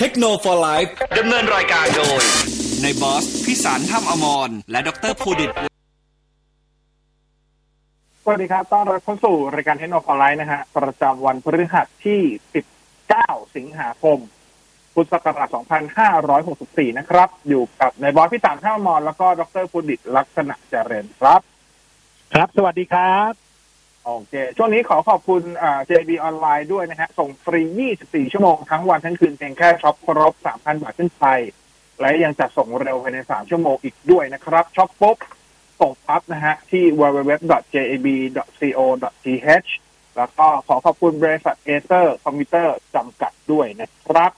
เทคโนโลยีดำเนินรายการโดย ในบอส พิสารท่ามอมร และดรภูดิตสวัสดีครับ ต้อนรับเข้าสู่รายการเทคโนโลยีนะฮะ ประจำวันพฤหัสที่ 19 สิงหาคม พุทธศักราช 2564 นะครับ อยู่กับในบอส พิสารท่ามอมร แล้วก็ดรภูดิตลักษณะเจริญครับ ครับ สวัสดีครับ โอเค ช่วงนี้ขอขอบคุณอ่า JB ออนไลน์ด้วยนะฮะ ส่งฟรี 24 ชั่วโมง ทั้งวันทั้งคืนเพียงแค่ shop ครบ 3,000 บาทขึ้นไป และยังจัดส่งเร็วภายใน 3 ชั่วโมงอีกด้วยนะครับ shop ปุ๊บ ส่งปั๊บนะฮะ ที่ www.jib.co.th แล้วก็ขอขอบคุณบริษัทเอเ r อร์คอมพิวเตอร์จำกัดด้วยนะครับ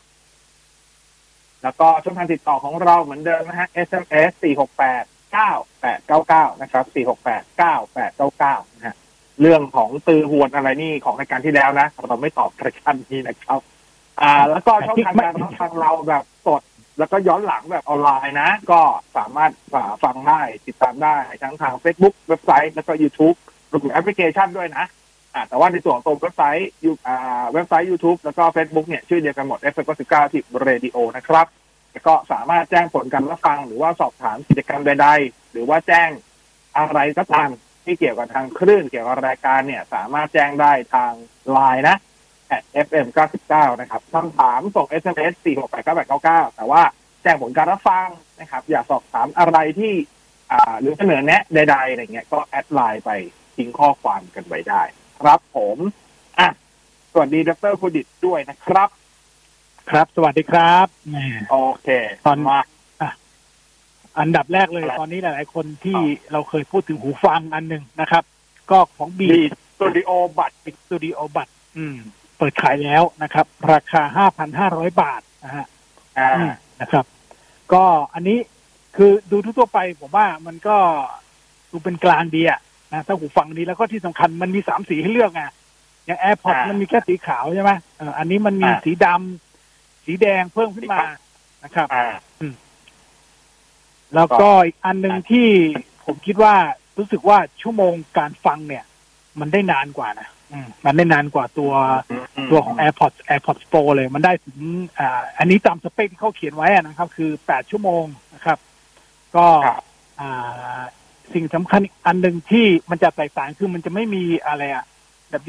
แล้วก็ช่องทางติดต่อของเราเหมือนเดิมนะฮะ SMS 468 9899 นะครับ 468 9899 นะฮะ เรื่องของตือหวนอะไรนี่ของรายการที่แล้วนะเราไม่ตอบรายการนี้นะครับ อ่า แล้วก็ช่องทางการรับฟังเราแบบสด แล้วก็ย้อนหลังแบบออนไลน์นะ ก็สามารถฟังได้ติดตามได้ทั้งทาง Facebook เว็บไซต์แล้วก็ YouTube รวมถึงแอปพลิเคชันด้วยนะอ่าแต่ว่าในส่วนของตัวเว็บไซต์ยูอ่าเว็บไซต์ YouTube แล้วก็ Facebook เนี่ยชื่อเดียวกันหมด f 1 9ที่ Radio นะครับแล้วก็สามารถแจ้งผลการรับฟังหรือว่าสอบถามกิจกรรมใด ๆ หรือว่าแจ้งอะไรก็ตาม ที่เกี่ยวกับทางคลื่นเกี่ยวกับรายการเนี่ย สามารถแจ้งได้ทางไลน์นะ FM 99 นะครับคำถามส่ง SMS 4689899 แต่ว่าแจ้งผลการรับฟังนะครับ อยากสอบถามอะไรที่อ่าหรือเสนอแนะใดๆอะไรเงี้ยก็แอดไลน์ไปทิ้งข้อความกันไว้ได้ ครับผมอะสวัสดีดรพุดิตด้วยนะครับ ครับ สวัสดีครับแหมโอเคตอนมา อันดับแรกเลยอะไรตอนนี้หลาย ๆ คนที่เราเคยพูดถึงหูฟังอันหนึ่งนะครับ ก็ของบีบีสตูดิโอบัตสตูดิโอบัตอืม เปิดขายแล้วนะครับ ราคาห้าพันห้าร้อยบาทนะฮะอ่าอืมนะครับ ก็อันนี้คือดูทั่วๆไปผมว่ามันก็ดูเป็นกลางดีอะนะถ้าหูฟังนี้แล้วก็ที่สำคัญมันมีสามสีให้เลือกไงอย่าง AirPods อ่ามัมันมีแค่สีขาวใช่ไหมเอออันนี้มันมีอ่าสีดำสีแดงเพิ่มขึ้นมานะครับอ่า แล้วก็อีกอันหนึ่งที่ผมคิดว่ารู้สึกว่าชั่วโมงการฟังเนี่ย มันได้นานกว่านะอืมมันได้นานกว่าตัวตัวของ AirPods AirPods Pro เลยมันได้ถึงอ่าอันนี้ตามสเปคที่เขาเขียนไว้อะนะครับ คือแปดชั่วโมงนะครับ ก็ครับอ่าสิ่งสำคัญอีกอันหนึ่งที่มันจะแตกต่างคือมันจะไม่มีอะไรอะ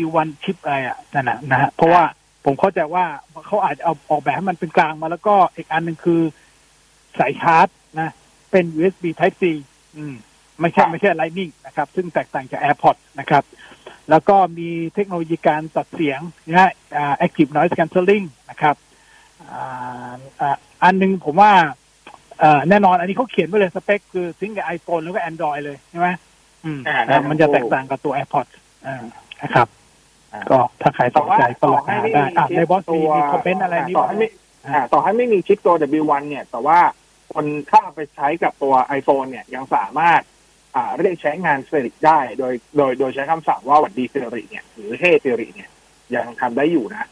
W1 ชิปอะไรอะนั่นนะนะฮะเพราะว่าผมเข้าใจว่าเขาอาจจะเอาออกแบบให้มันเป็นกลางมาแล้วก็อีกอันหนึ่งคือสายชาร์จนะ เป็น USB Type C อืมไม่ใช่ครับไม่ใช่ Lightning นะครับ ซึ่งแตกต่างจาก AirPods นะครับ แล้วก็มีเทคโนโลยีการตัดเสียงนะฮะอ่า Active Noise Cancelling นะครับอ่าอ่าอันหนึงผมว่าเอ่อแน่นอนอันนี้เขาเขียนไว้เลยสเปค คือซิงกับ iPhone แล้วก็ Android เลยใช่ไหมอืมอ่านะมันจะแตกต่างกับตัว AirPods อ่านะครับอ่าก็ถ้าใครสแต่นว่าใจก็ต่ลอองให้หาไม่ได้มีอะชิปในบอสตัมีวมีคอมเมนต์อะไรนี่ต่อให้ไม่อ่าต่อให้ไม่มีชิปตัว W1 เนี่ย แต่ว่า คนถ้าเอาไปใช้กับตัว iPhone เนี่ยยังสามารถอ่าเรียกใช้งานเซริได้ โดยโดยโดยใช้คำสั่งว่าหวัดดีเซริเนี่ย หรือเฮเซริเนี่ย ยังทำได้อยู่นะ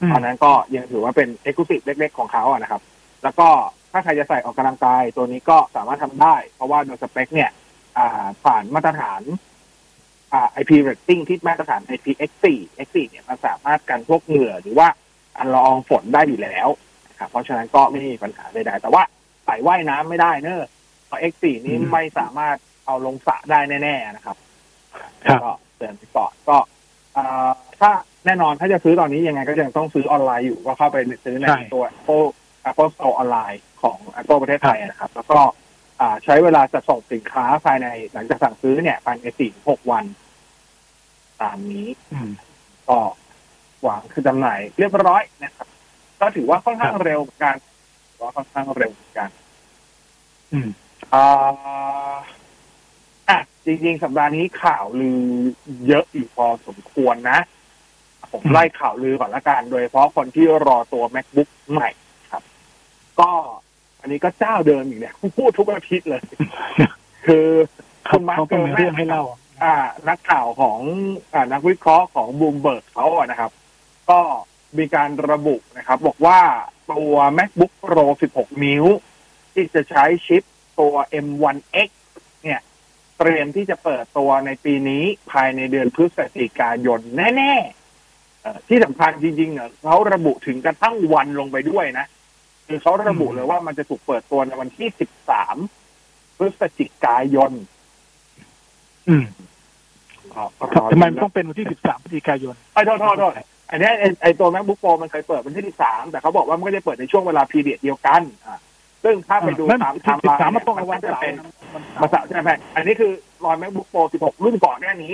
อืมตอนนั้นก็ยังถือว่าเป็นเอ็กซ์คลูซีฟเล็ก ๆ ของเขาอะนะครับ แล้วก็ถ้าใครจะใส่ออกกำลังกายตัวนี้ก็สามารถทำได้ เพราะว่าโดยสเปค เนี่ยอ่าผ่านมาตรฐานอ่า IP rating ที่มาตรฐาน IPX4 X4 เนี่ยมันสามารถกันพวกเหงื่อหรือว่าอันละอองฝนได้อยู่แล้ว นะครับเพราะฉะนั้นก็ไม่มีปัญหาใดๆแต่ว่าใส่ว่ายน้ำไม่ได้เนอะเพราะ X4 นี้อืมไม่สามารถเอาลงสระได้แน่ ๆ นะครับครับก็เตือนไปก่อนก็อ่าถ้าแน่นอนถ้าจะซื้อตอนนี้ยังไงก็ยังต้องซื้อออนไลน์อยู่ก็เข้าไปซื้อในใช่ตัว Apple Apple Store ออนไลน์ของ Apple ประเทศไทยนะครับ แล้วก็อ่าใช้เวลาจะส่งสินค้าภายในหลังจากสั่งซื้อเนี่ยภายในสี่หกวัน ตามนี้อืมก็หวังคือจำหน่ายเรียบร้อยนะครับ ก็ถือว่าค่อนข้างครับเร็วเหมือนกันถือว่าค่อนข้างเร็วเหมือนกัน อืมอ่าอะจริง ๆ สัปดาห์นี้ข่าวลือเยอะอยู่พอสมควรนะผมอืมไล่ข่าวลือก่อนละกัน โดยเฉพาะคนที่รอตัว macbook ใหม่ครับ ก็อันนี้ก็เจ้าเดิมอีกเนี่ยพูดทุกอาทิตย์เลย คือเขาคุณมาร์คเขาต้องมี Gurman เรื่องให้เล่าอ่า นักข่าวของอ่านักวิเคราะห์ของบูมเบิร์กเขาอะนะครับ ก็ มีการระบุนะครับ บอกว่าตัว macbook pro 16 นิ้ว ที่จะใช้ชิปตัว M1X เนี่ยเตรียมที่จะเปิดตัวในปีนี้ภายในเดือนพฤศจิกายนแน่เอ่อที่สำคัญจริงๆเนี่ยเขาระบุถึงกระทั่งวันลงไปด้วยนะ คือเขาระบุเลยว่ามันจะถูกเปิดตัวในวันที่ 13 พฤศจิกายน อืมก็รครับอทำไมดูมันนะต้องเป็นวันที่ 13 พฤศจิกายนไอ้ยโทษโทษโทษ อันเนี้ยไอ้ไอ้ตัว macbook pro มันเคยเปิดวันที่13แต่เขาบอกว่ามันไม่ได้เปิดในช่วงเวลาพีเรียดเดียวกันอ่าซึ่งถ้าไปดูนั่นตามไทม์สิไลบสามน์มันเนี่ยต้องมันเอาวันก็จะเสาร์เป็นนะวันมันเสาร์สะใช่ไหมอันนี้คือรอย macbook pro 16รุ่นก่อนหน้านี้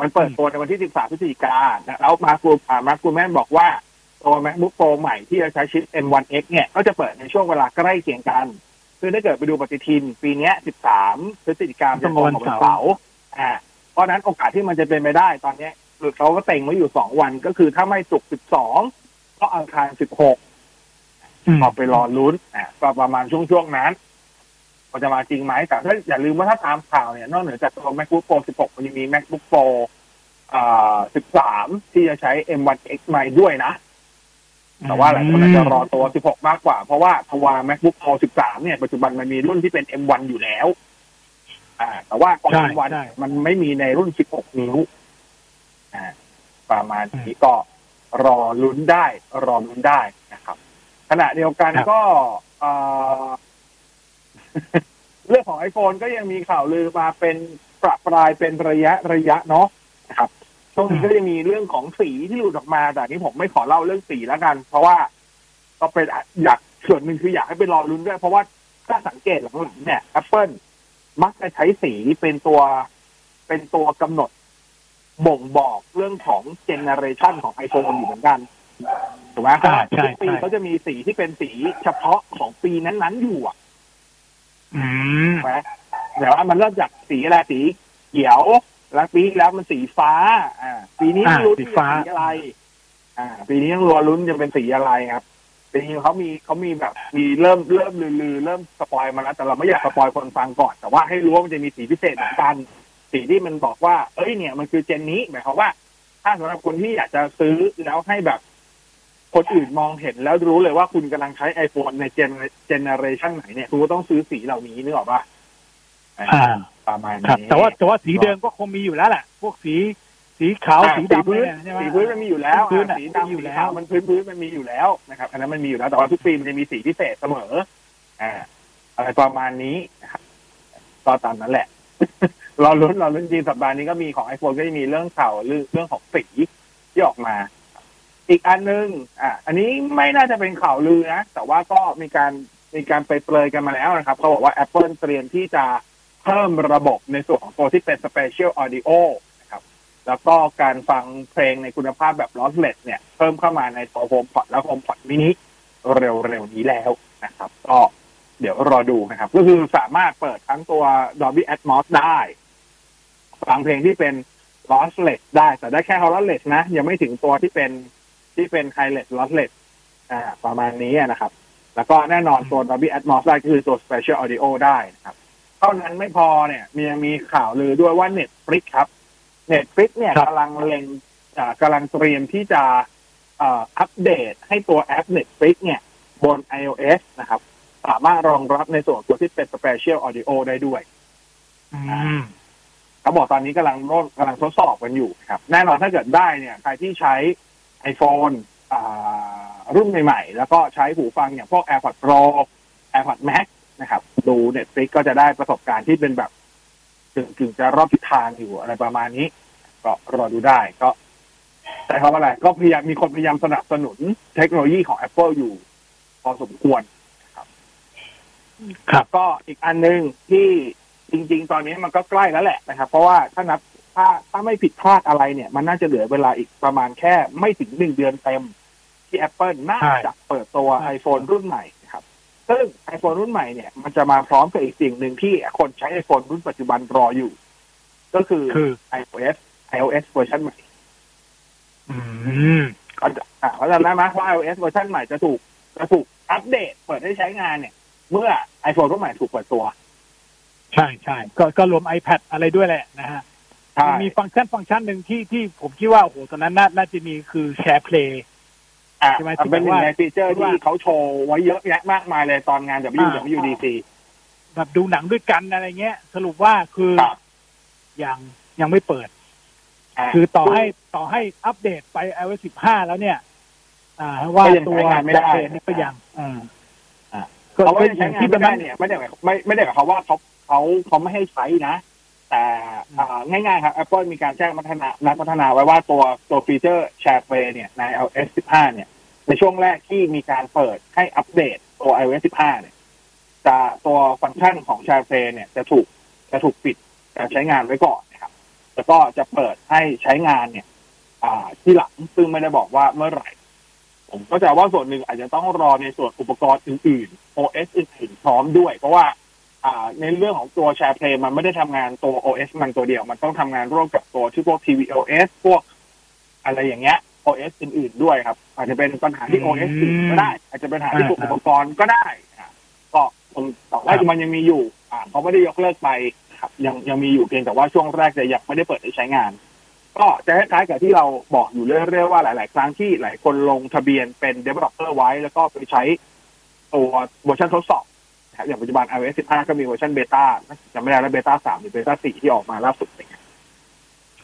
มันเปิดตัวในวันที่13พฤศจิกายนแล้วมาร์คกูอ่ามาร์คกูแมนบอกว่าตัว macbook pro ใหม่ที่จะใช้ชิป M1X เนี่ยก็จะเปิดในช่วงเวลาใกล้เคียงกันคือถ้าเกิดไปดูปฏิทิน ปีเนี้ย13พฤศจิกายนจะตรงกับวันเสาร์อ่าเพราะฉะนั้นโอกาสที่มันจะเป็นไปได้ตอนเนี้ย คือเขาก็เต็งไว้อยู่สองวันก็คือถ้าไม่ศุกร์12ก็อังคาร16อืมออกไปรอลุ้นอะก็ประมาณช่วงช่วงๆนั้นมันจะมาจริงไหมแต่ถ้าอย่าลืมว่าถ้าตามข่าวเนี่ย นอกเหนือจากตัว macbook pro 16 มันยังมี macbook pro อ่า13 ที่จะใช้ M1X ใหม่ด้วยนะ แต่ว่าหลายคนอาจจะรอตัว 16 มากกว่า เพราะว่าตัว macbook pro 13 เนี่ย ปัจจุบันมันมีรุ่นที่เป็น M1 อยู่แล้ว อ่า แต่ว่าของใช่ M1 ใช่มันไม่มีในรุ่น 16 นิ้วอ่า ประมาณนี้ก็รอลุ้นได้รอลุ้นได้นะครับ ขณะเดียวกันครับก็เอ่อเรื่องของ iPhone ก็ยังมีข่าวลือมาเป็นประปรายเป็นระยะระยะเนาะนะครับช่วงนี้ก็จะมีเรื่องของสีที่หลุดออกมา แต่อันนี้ผมไม่ขอเล่าเรื่องสีแล้วกัน เพราะว่าก็เป็นอยากส่วนหนึ่งคืออยากให้ไปรอลุ้นด้วย เพราะว่าถ้าสังเกตหลังๆเนี่ย Apple มักจะใช้สีเป็นตัวเป็นตัวกำหนด บ่งบอกเรื่องของเจเนอเรชันของ iPhone อยู่เหมือนกันถูกไหมใช่ใช่ทุกปีใช่เขาจะมีสีที่เป็นสีเฉพาะของปีนั้นๆอยู่อะอืมถูกไหมแต่ว่ามันเริ่มจากสีอะไรสีเขียวแล้วปีที่แล้วมันสีฟ้า อ่า ปีนี้อ่าลุ้นสีจะฟ้าสีอะไร อ่า ปีนี้ต้องรอลุ้นจะเป็นสีอะไรครับปีนี้เขามีเขามีแบบ มีเริ่มเริ่มลือๆเริ่ม spoil มาแล้วแต่เราไม่อยาก spoil คนฟังก่อน แต่ว่าให้รู้ว่ามันจะมีสีพิเศษเหมือนกัน สีที่มันบอกว่า เอ้ยเนี่ยมันคือ gen นี้หมายความว่า ถ้าสำหรับคนที่อยากจะซื้อแล้วให้แบบ คนอื่นมองเห็นแล้วรู้เลยว่าคุณกำลังใช้ iPhone ในเจนเจเนอเรชันไหนเนี่ยคุณก็ต้องซื้อสีเหล่านี้นึกออกป่ะอ่าประมาณครับนี้แต่ว่าแต่ว่าสีเดิมก็คงมีอยู่แล้วแหละพวกสีสีขาวอ่าสีสีดำพื้นเนี่ยใช่ไหมสีพื้นมันมีอยู่แล้วพื้นอ่าอะสีมีดำอยู่สีแล้วขาวมันพื้นพื้นมันมีอยู่แล้วนะครับอันนั้นมันมีอยู่แล้วแต่ว่าทุกปีมันจะมีสีพิเศษเสมอ อ่า อะไรประมาณนี้นะครับก็ตามนั้นแหละ รอลุ้นรอลุ้นจริงสัปดาห์นี้ก็มีของ iPhone ก็จะมีเรื่องข่าวเรื่องเรื่องของสีที่ออกมา อีกอันหนึงอะอันนี้ไม่น่าจะเป็นข่าวลือนะ แต่ว่าก็มีการมีการไปเปรยกันมาแล้วนะครับเขาบอกว่า Apple เตรียมที่จะเพิ่มระบบในส่วนของตัวที่เป็น Special Audio นะครับแล้วก็การฟังเพลงในคุณภาพแบบ lossless เนี่ย เพิ่มเข้ามาในตัว HomePod และ HomePod mini เร็วๆนี้แล้วนะครับ ก็เดี๋ยวรอดูนะครับ ก็คือสามารถเปิดทั้งตัว Dolby Atmos ได้ ฟังเพลงที่เป็น lossless ได้ แต่ได้แค่ lossless นะ ยังไม่ถึงตัวที่เป็นที่เป็น highlight lossless อ่า ประมาณนี้นะครับ แล้วก็แน่นอนตัว Dolby Atmos ได้ก็คือตัว Special Audio ได้นะครับ เท่านั้นไม่พอเนี่ยมียังมีข่าวลือด้วยว่า Netflix ครับ Netflix เนี่ยครับกำลังเล็งอ่ากำลังเตรียมที่จะเอ่ออัปเดตให้ตัวแอป Netflix เนี่ย บน iOS นะครับ สามารถรองรับในส่วนตัวที่เป็น Special Audio ได้ด้วยอืม เขาบอกตอนนี้กำลังโน้นกำลังทดสอบกันอยู่ครับ แน่นอนถ้าเกิดได้เนี่ย ใครที่ใช้ iPhone อ่ารุ่นใหม่ๆ แล้วก็ใช้หูฟังอย่างพวก AirPods Pro AirPods Max นะครับ ดู Netflix ก็จะได้ประสบการณ์ที่เป็นแบบกึ่งกึ่งจะรอบทิศทางอยู่อะไรประมาณนี้ ก็รอดูได้ก็ใช้คำว่าอะไรก็พยายามมีคนพยายามสนับสนุนเทคโนโลยีของ Apple อยู่ พอสมควรครับก็อีกอันหนึ่งที่ จริง ๆ ตอนนี้มันก็ใกล้แล้วแหละนะครับ เพราะว่าถ้านับถ้าถ้าไม่ผิดพลาดอะไรเนี่ย มันน่าจะเหลือเวลาอีกประมาณแค่ไม่ถึงหนึ่งเดือนเต็ม ที่ Apple น่าใช่จะเปิดตัวใช่ iPhone รุ่นใหม่นะครับซึ่ง iPhone รุ่นใหม่เนี่ย มันจะมาพร้อมกับอีกสิ่งหนึ่งที่คนใช้ iPhone รุ่นปัจจุบันรออยู่ ก็คือคือ iOS iOS เวอร์ชันใหม่อืมก็จะอ่าเพราะฉะนั้นนะว่า iOS เวอร์ชันใหม่จะถูกจะถูกอัปเดตเปิดให้ใช้งานเนี่ย เมื่อ iPhone รุ่นใหม่ถูกเปิดตัว ใช่ใช่ก็ก็รวม iPad อะไรด้วยแหละนะฮะใช่มันมีฟังก์ชันฟังก์ชันหนึ่งที่ที่ผมคิดว่าโอ้โหตอนนั้นน่าน่าจะมีคือ SharePlay อะใช่ไหมเป็นหนึ่งในฟีเจอร์ที่ที่ว่าเขาโชว์ไว้เยอะแยะมากมายเลยตอนงาน WWDC แบบดูหนังด้วยกันอะไรเงี้ย สรุปว่าคือครับยังยังไม่เปิดาคือต่อให้ต่อให้อัปเดตไป iOS 15 แล้วเนี่ย อ่าว่าก็ยังตัวใช้งานไม่ได้แบล็คเฟนนี่ก็ยังอ่าอ่าก็เขาว่าก็ยังอใช้ย่างงานที่ตไม่อนได้นั้นเนี่ยไม่ได้หมายไม่ไม่ได้หมายความว่าเขา เขาเขาไม่ให้ใช้นะ แต่อ่าง่ายๆครับ Apple มีการแจ้งพัฒนานักพัฒนาไว้ว่าตัวตัวฟีเจอร์ Share Play เนี่ยใน iOS 15 เนี่ย ในช่วงแรกที่มีการเปิดให้อัปเดตตัว iOS 15 เนี่ยจะตัวฟังก์ชันของ Share Play เนี่ยจะถูกจะถูกปิดการใช้งานไว้ก่อนนะครับ แล้วก็จะเปิดให้ใช้งานเนี่ย อ่าที่หลังซึ่งไม่ได้บอกว่าเมื่อไหร่ ผมก็จะว่าส่วนหนึ่งอาจจะต้องรอในส่วนอุปกรณ์อื่นๆ OS อื่นๆพร้อมด้วย เพราะว่าอ่า ในเรื่องของตัว Share Play มันไม่ได้ทำงานตัว OS มันตัวเดียว มันต้องทำงานร่วมกับตัวที่พวก tvOS พวกอะไรอย่างเงี้ย OS อื่นๆด้วยครับ อาจจะเป็นปัญหาที่ OS อื่นก็ได้ อาจจะเป็นปัญหาที่ตัวอุปกรณ์ก็ได้อะก็ผมต่อว่ามันยังมีอยู่ อ่าเขาไม่ได้ยกเลิกไปครับยังยังมีอยู่เพียงแต่ว่าช่วงแรกจะยังไม่ได้เปิดให้ใช้งาน ก็จะคล้ายๆกับที่เราบอกอยู่เรื่อยๆว่าหลาย ๆ ครั้งที่หลายคนลงทะเบียนเป็น developer ไว้ แล้วก็ไปใช้ตัวเวอร์ชันทดสอบนะครับ อย่างปัจจุบัน iOS 15 ก็มีเวอร์ชันเบต้าจำไม่ได้แล้วเบต้า3หรือเบต้า4ที่ออกมาล่าสุดอย่างเงี้ย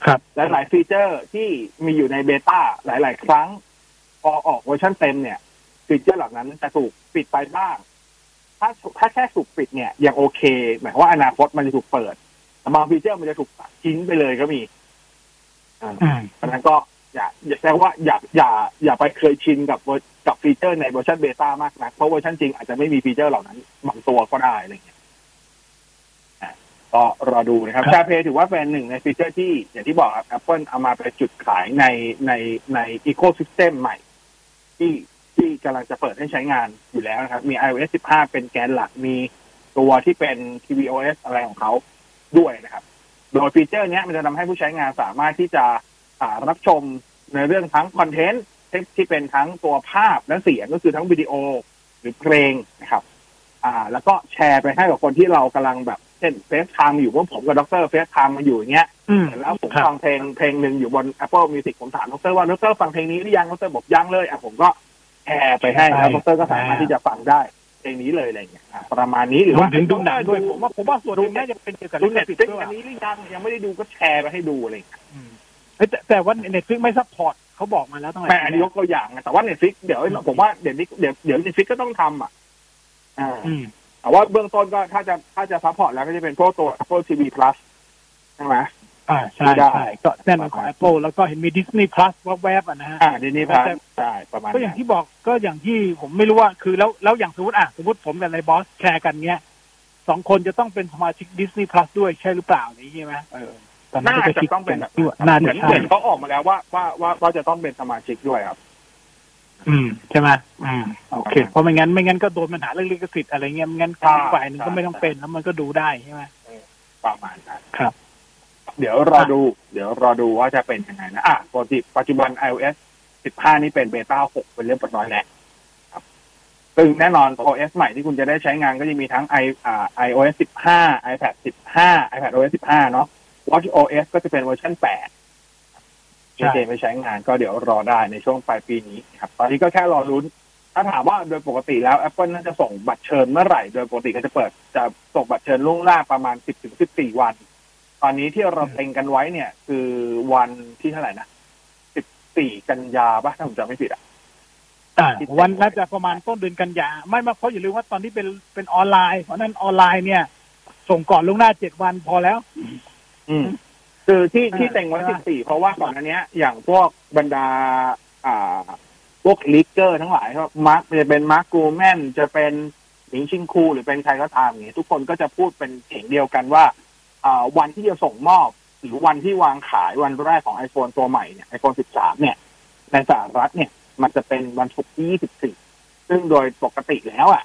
ครับและหลายฟีเจอร์ที่มีอยู่ในเบต้าหลาย ๆ ครั้ง พอออกเวอร์ชันเต็มเนี่ยฟีเจอร์เหล่านั้นจะถูกปิดไปบ้าง ถ้าถ้าแค่ถูกปิดเนี่ยยังโอเค หมายความว่าอนาคตมันจะถูกเปิดแต่บางฟีเจอร์มันจะถูกตัดทิ้งไปเลยก็มีอ่าอืมเพราะฉะนั้นก็อย่าอย่าแสดงว่าอย่าอย่าอย่าไปเคยชินกับเวอร์กับ ฟีเจอร์ในเวอร์ชันเบต้ามากนักเพราะเวอร์ชันจริงอาจจะไม่มีฟีเจอร์เหล่านั้นบางตัวก็ได้อะไรเงี้ยอะก็รอดูนะครับครับ SharePlay ถือว่าเป็นหนึ่งในฟีเจอร์ที่ อย่างที่บอกครับ Apple เอามาเป็นจุดขายในในในอีโค y ิสเต็มใหม่ ที่ที่กำลังจะเปิดให้ใช้งานอยู่แล้วนะครับ มี iOS 15 เป็นแกนหลักมีตัวที่เป็น tvOS อะไรของเขาด้วยนะครับ โดยฟีเจอร์เนี้ยมันจะทำให้ผู้ใช้งานสามารถที่จะอ่ารับชมในเรื่องทั้งคอนเทนต์ ที่ที่เป็นทั้งตัวภาพและเสียงก็คือทั้งวิดีโอหรือเพลงนะครับ อ่า แล้วก็แชร์ไปให้กับคนที่เรากำลังแบบเช่น FaceTime อยู่ว่าผมกับดร FaceTime มาอยู่อย่างเงี้ยอืมแล้วผมครับฟังเพลงเพลงหนึ่งอยู่บน Apple Music ผมถามดรว่าดรฟังเพลงนี้หรือยังดรบอกยังเลยอะผมก็แชร์ไปให้แล้วดรก็สามารถที่จะฟังได้เพลงนี้เลยอะไรอย่างเงี้ยอะประมาณนี้หรือรวมว่าถึงดูหนังด้วยผมว่าผมว่าส่วนหนึงน่าจะเป็นเกี่ยวกับดูลิขสิทธิ์ด้วยอันนี้หรือยังยังไม่ได้ดูก็แชร์ไปให้ดูอะไรอย่างเงี้ยอืมเฮ้ย แต่แต่ว่า Netflix ไม่ support เขาบอกมาแล้วตั้งแต่แม่อันนี้ยกตัวอย่างไงแต่ว่า Netflix เดี๋ยวผมว่าเดี๋ยวนี้เดี๋ยวเดี๋ยว Netflix ก็ต้องทำอะอ่าอืมแต่ว่าเบื้องต้นก็ถ้าจะถ้าจะ support แล้วก็จะเป็นพวกตัว Apple TV Plus ใช่ไหมอ่าใช่ไม่ได้ใช่ก็แน่นอนของ Apple แล้วก็เห็นมี Disney Plus แวบๆอะนะฮะอ่าดีนี่พัแต่ใช่ประมาณก็อย่างที่บอกก็อย่างที่ผมไม่รู้ว่าคือแล้วแล้วอย่างสมมติอะสมมติผมกับนายบอสแชร์กันเนี้ยสองคนจะต้องเป็นสมาชิก Disney Plus ด้วยใช่หรือเปล่าอย่างนี้ใช่ไหมเออ ตอนนั้นน่าก็จะคิดต้องเป็นแบบด้วยน่าเหมืจะอนใช่เหมือนเขาออกมาแล้วว่าว่าว่าว่าจะต้องเป็นสมาชิกด้วยครับ อืมใช่ไหมอืมโอเค เพราะไม่งั้นไม่งั้นก็โดนปัญหาเรื่องลิขสิทธิ์อะไรเงี้ยไม่งั้นใช่ฝ่ายหนึ่งก็ใช่ไม่ต้องเป็นแล้วมันก็ดูได้ใช่ไหมประมาณนั้นครับ เดี๋ยวรอดู เดี๋ยวรอดูว่าจะเป็นยังไงนะอะปกติปัจจุบัน iOS 15 นี่เป็นเบต้า6เป็นเรียบร้อยแล้วครับซึ่งแน่นอน OS ใหม่ที่คุณจะได้ใช้งานก็จะมีทั้ง i อ่า iOS 15 iPad 15 iPad OS 15 เนาะ Watch OS ก็จะเป็นเวอร์ชัน8ใช่เจไปใช้งานก็เดี๋ยวรอได้ในช่วงปลายปีนี้ครับ ตอนนี้ก็แค่รอลุ้น ถ้าถามว่าโดยปกติแล้ว Apple น่าจะส่งบัตรเชิญเมื่อไหร่ โดยปกติก็จะเปิดจะส่งบัตรเชิญล่วงหน้าประมาณ 10ถึง14 วัน ตอนนี้ที่เราเต็งกันไว้เนี่ย คือวันที่เท่าไหร่นะ 14 กันยาปะถ้าผมจำไม่ผิดอะอ่าวันน่าจะประมาณต้นเดือนกันยา ไม่มาเพราะอย่าลืมว่าตอนที่เป็นเป็นออนไลน์ เพราะฉะนั้นออนไลน์เนี่ย ส่งก่อนล่วงหน้าเจ็ดวันพอแล้ว อืม คือที่อ่าที่เต็งไว้ใช่14เพราะว่าก่อนอันเนี้ย อย่างพวกบรรดา อ่า พวก leaker ทั้งหลายครับมาร์กจะเป็นมาร์กกูแมนจะเป็นหมิงชิงคูหรือเป็นใครก็ตามอย่างเงี้ยทุกคนก็จะพูดเป็นเสียงเดียวกันว่าอ่าวันที่จะส่งมอบ หรือวันที่วางขายวันแรกของ iPhone ตัวใหม่เนี่ย iPhone 13 เนี่ย ในสหรัฐเนี่ย มันจะเป็นวันศุกร์ที่24 ซึ่งโดยปกติแล้วอะ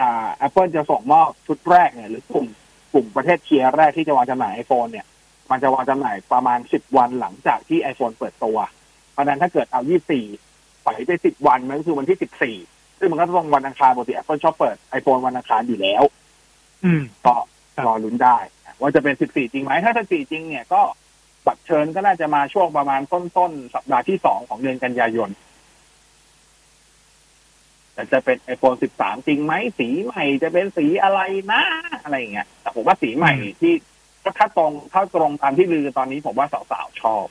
อ่า Apple จะส่งมอบชุดแรกเนี่ย หรือกลุ่มกลุ่มประเทศเทียร์แรกที่จะวางจำหน่าย iPhone เนี่ย มันจะวางจำหน่ายประมาณ 10 วันหลังจากที่ iPhone เปิดตัว เพราะฉะนั้นถ้าเกิดเอา 24ปล่อยไป10 วันมันก็คือวันที่ 14 ซึ่งมันก็ตรงวันอังคารปกติ Apple ชอบเปิด iPhone วันอังคารอยู่แล้ว อืมก็ครับรอลุ้นได้ ว่าจะเป็น 14 จริงไหมถ้า 14 จริงเนี่ยก็บัตรเชิญก็น่าจะมาช่วงประมาณต้นๆสัปดาห์ที่2ของเดือนกันยายนแต่จะเป็น iPhone 13 จริงไหมสีใหม่จะเป็นสีอะไรนะ อะไรอย่างเงี้ยแต่ผมว่าสีใหม่ที่ ถ้าตรงถ้าตรงตามที่ลือตอนนี้ผมว่าสาวๆชอบ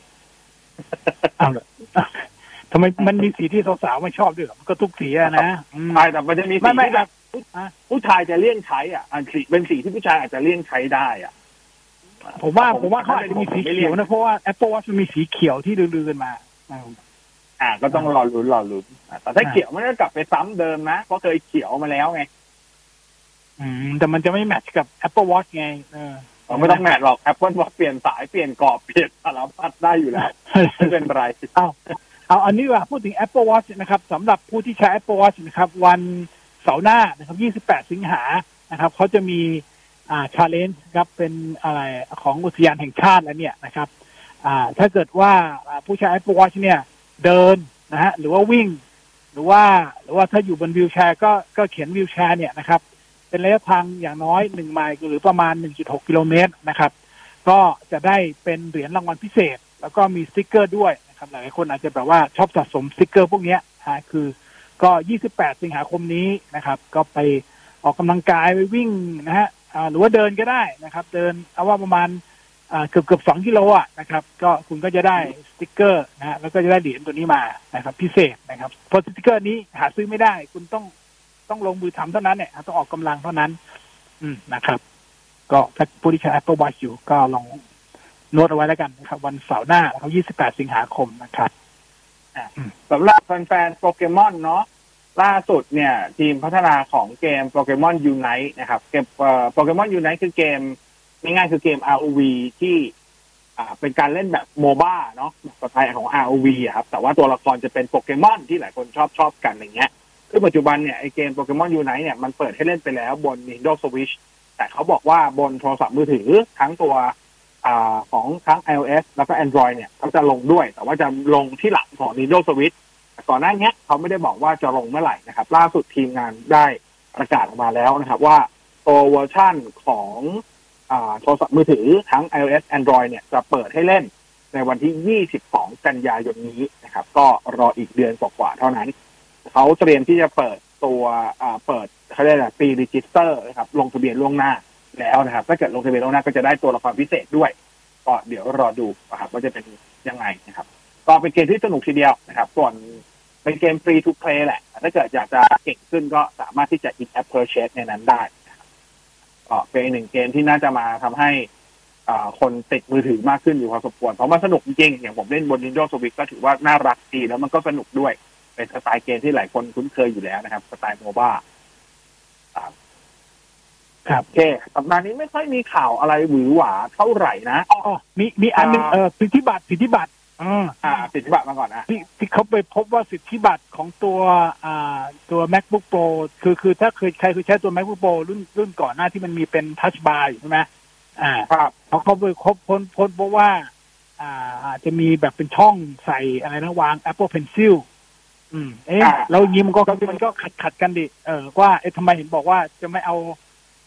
เอาเลยทำไมมันมีสีที่สาวๆไม่ชอบด้วยเหรอมันก็ทุกสีอะนะอืมใช่แต่มันจะมีไม่สีไม่ที่แบบอะผู้ชายจะเลี่ยงใช้อะอันสีเป็นสีที่ผู้ชายอาจจะเลี่ยงใช้ได้อะผมว่าผมว่าเขาอาจจะมีสีเขียวนะเพราะว่า Apple Watch มันมีสีเขียวที่ลือๆกันมาอืมอ่า ก็ต้องรอลุ้นรอลุ้นอะแต่ถ้าอ่าเขียวมันก็กลับไปซ้ำเดิมนะเพราะเคยเขียวมาแล้วไง อืม แต่มันจะไม่แมทช์กับ Apple Watch ไง เออ เราไม่ต้องแมทหรอก Apple บอกเปลี่ยนสายเปลี่ยนกรอบเปลี่ยนสารพัดได้อยู่แล้วไม่เป็นไรเอาเอาอันนี้ว่าพูดถึง Apple Watch นะครับสำหรับผู้ที่ใช้ Apple Watch นะครับ วันเสาร์หน้านะครับ 28 สิงหานะครับเขาจะมีอ่าชาเลนจ์ครับเป็นอะไรของอุทยานแห่งชาติแล้วเนี่ยนะครับ อ่า ถ้าเกิดว่าอ่าผู้ใช้ Apple Watch เนี่ย เดินนะฮะหรือว่าวิ่ง หรือว่าหรือว่าถ้าอยู่บนวิวแชร์ก็ก็เข็นวีลแชร์เนี่ยนะครับ เป็นระยะทางอย่างน้อยหนึ่งไมล์หรือประมาณ 1.6 กิโลเมตรนะครับ ก็จะได้เป็นเหรียญรางวัลพิเศษ แล้วก็มีสติกเกอร์ด้วยนะครับ หลายคนอาจจะแบบว่าชอบสะสมสติกเกอร์พวกนี้ฮะคือก็ 28 สิงหาคมนี้นะครับ ก็ไปออกกำลังกายไปวิ่งนะฮะหรือว่าเดินก็ได้นะครับ เดินเอาว่าประมาณเกือบเกือบสองกิโลอะนะครับ ก็คุณก็จะได้สติกเกอร์นะฮะแล้วก็จะได้เหรียญตัวนี้มานะครับ พิเศษนะครับเพราะสติกเกอร์นี้หาซื้อไม่ได้ คุณต้อง ต้องลงมือทำเท่านั้นเนี่ยต้องออกกำลังเท่านั้น อืมนะครับ ก็ถ้าผู้ที่ใช้ Apple Watch อยู่ก็ลองโน้ตเอาไว้แล้วกันนะครับ วันเสาร์หน้านะครับ28 สิงหาคมนะครับสำหรับแฟนๆโปเกมอนเนาะล่าสุดเนี่ย ทีมพัฒนาของเกม Pokémon Unite นะครับ เกม Pokémon Unite คือเกมง่ายๆคือเกม ROV ที่อ่าเป็นการเล่นแบบโมบ้าเนาะสไตล์ของ ROV อะครับ แต่ว่าตัวละครจะเป็นโปเกมอนที่หลายคนชอบชอบกันอย่างเงี้ย คือปัจจุบันเนี่ยไอเกมโปเกมอนยูไนเนี่ยมันเปิดให้เล่นไปแล้วบน Nintendo Switch แต่เขาบอกว่าบนโทรศัพท์มือถือทั้งตัวอของทั้ง iOS แล้วก็ Android เนี่ยเขาจะลงด้วย แต่ว่าจะลงที่หลังของ Nintendo Switch ก่อนหน้านี้เขาไม่ได้บอกว่าจะลงเมื่อไหร่นะครับ ล่าสุดทีมงานได้ประกาศออกมาแล้วนะครับ ว่าตัวเวอร์ชั่นของอโทรศัพท์มือถือทั้ง iOS Android เนี่ยจะเปิดให้เล่นในวันที่ 22 กันยายนนี้นะครับ ก็รออีกเดือนกว่าๆเท่านั้น เขาเตรียมที่จะเปิดตัวอ่าเปิดเขาเรียกอะไร pre-register นะครับ ลงทะเบียนล่วงหน้าแล้วนะครับ ถ้าเกิดลงทะเบียนล่วงหน้าก็จะได้ตัวละครพิเศษด้วย ก็เดี๋ยวรอดูนะครับว่าจะเป็นยังไงนะครับ ก็เป็นเกมที่สนุกทีเดียวนะครับ ส่วนเป็นเกม free-to-play แหละ ถ้าเกิดอยากจะเก่งขึ้นก็สามารถที่จะ in app purchase ในนั้นได้ก็เป็นหนึ่งเกมที่น่าจะมาทำให้อ่าคนติดมือถือมากขึ้นอยู่พอสมควรเพราะมันสนุกจริงอย่างผมเล่นบน Nintendo Switch ก็ถือว่าน่ารักดีแล้วมันก็สนุกด้วย เป็นสไตล์เกมที่หลายคนคุ้นเคยอยู่แล้วนะครับ สไตล์โมบ้าครับโอเคสัปดาห์นี้ไม่ค่อยมีข่าวอะไรหวือหวาเท่าไหร่นะอ๋อมีมีอันหนึงอ่าเออสิทธิบัตรสิทธิบัตรอ่าอ่าติดบัตรมาก่อนนะที่ที่เขาไปพบว่าสิทธิบัตรของตัวอ่าตัว macbook pro คือคือถ้าเคยใครเคยใช้ตัว macbook pro รุ่นรุ่นก่อนหน้าที่มันมีเป็น touch bar อยู่ใช่ไหมอ่าครับเขาเขาไปคบพ้นพ้นเพราะว่า อ่าอาจจะมีแบบเป็นช่องใส่อะไรนะวาง Apple Pencil อืมเอ๊ะอ่าแล้วอย่างนี้มันก็มันก็ขัดขัดกันดิเออว่าเอ๊ะทำไมเห็นบอกว่าจะไม่เอา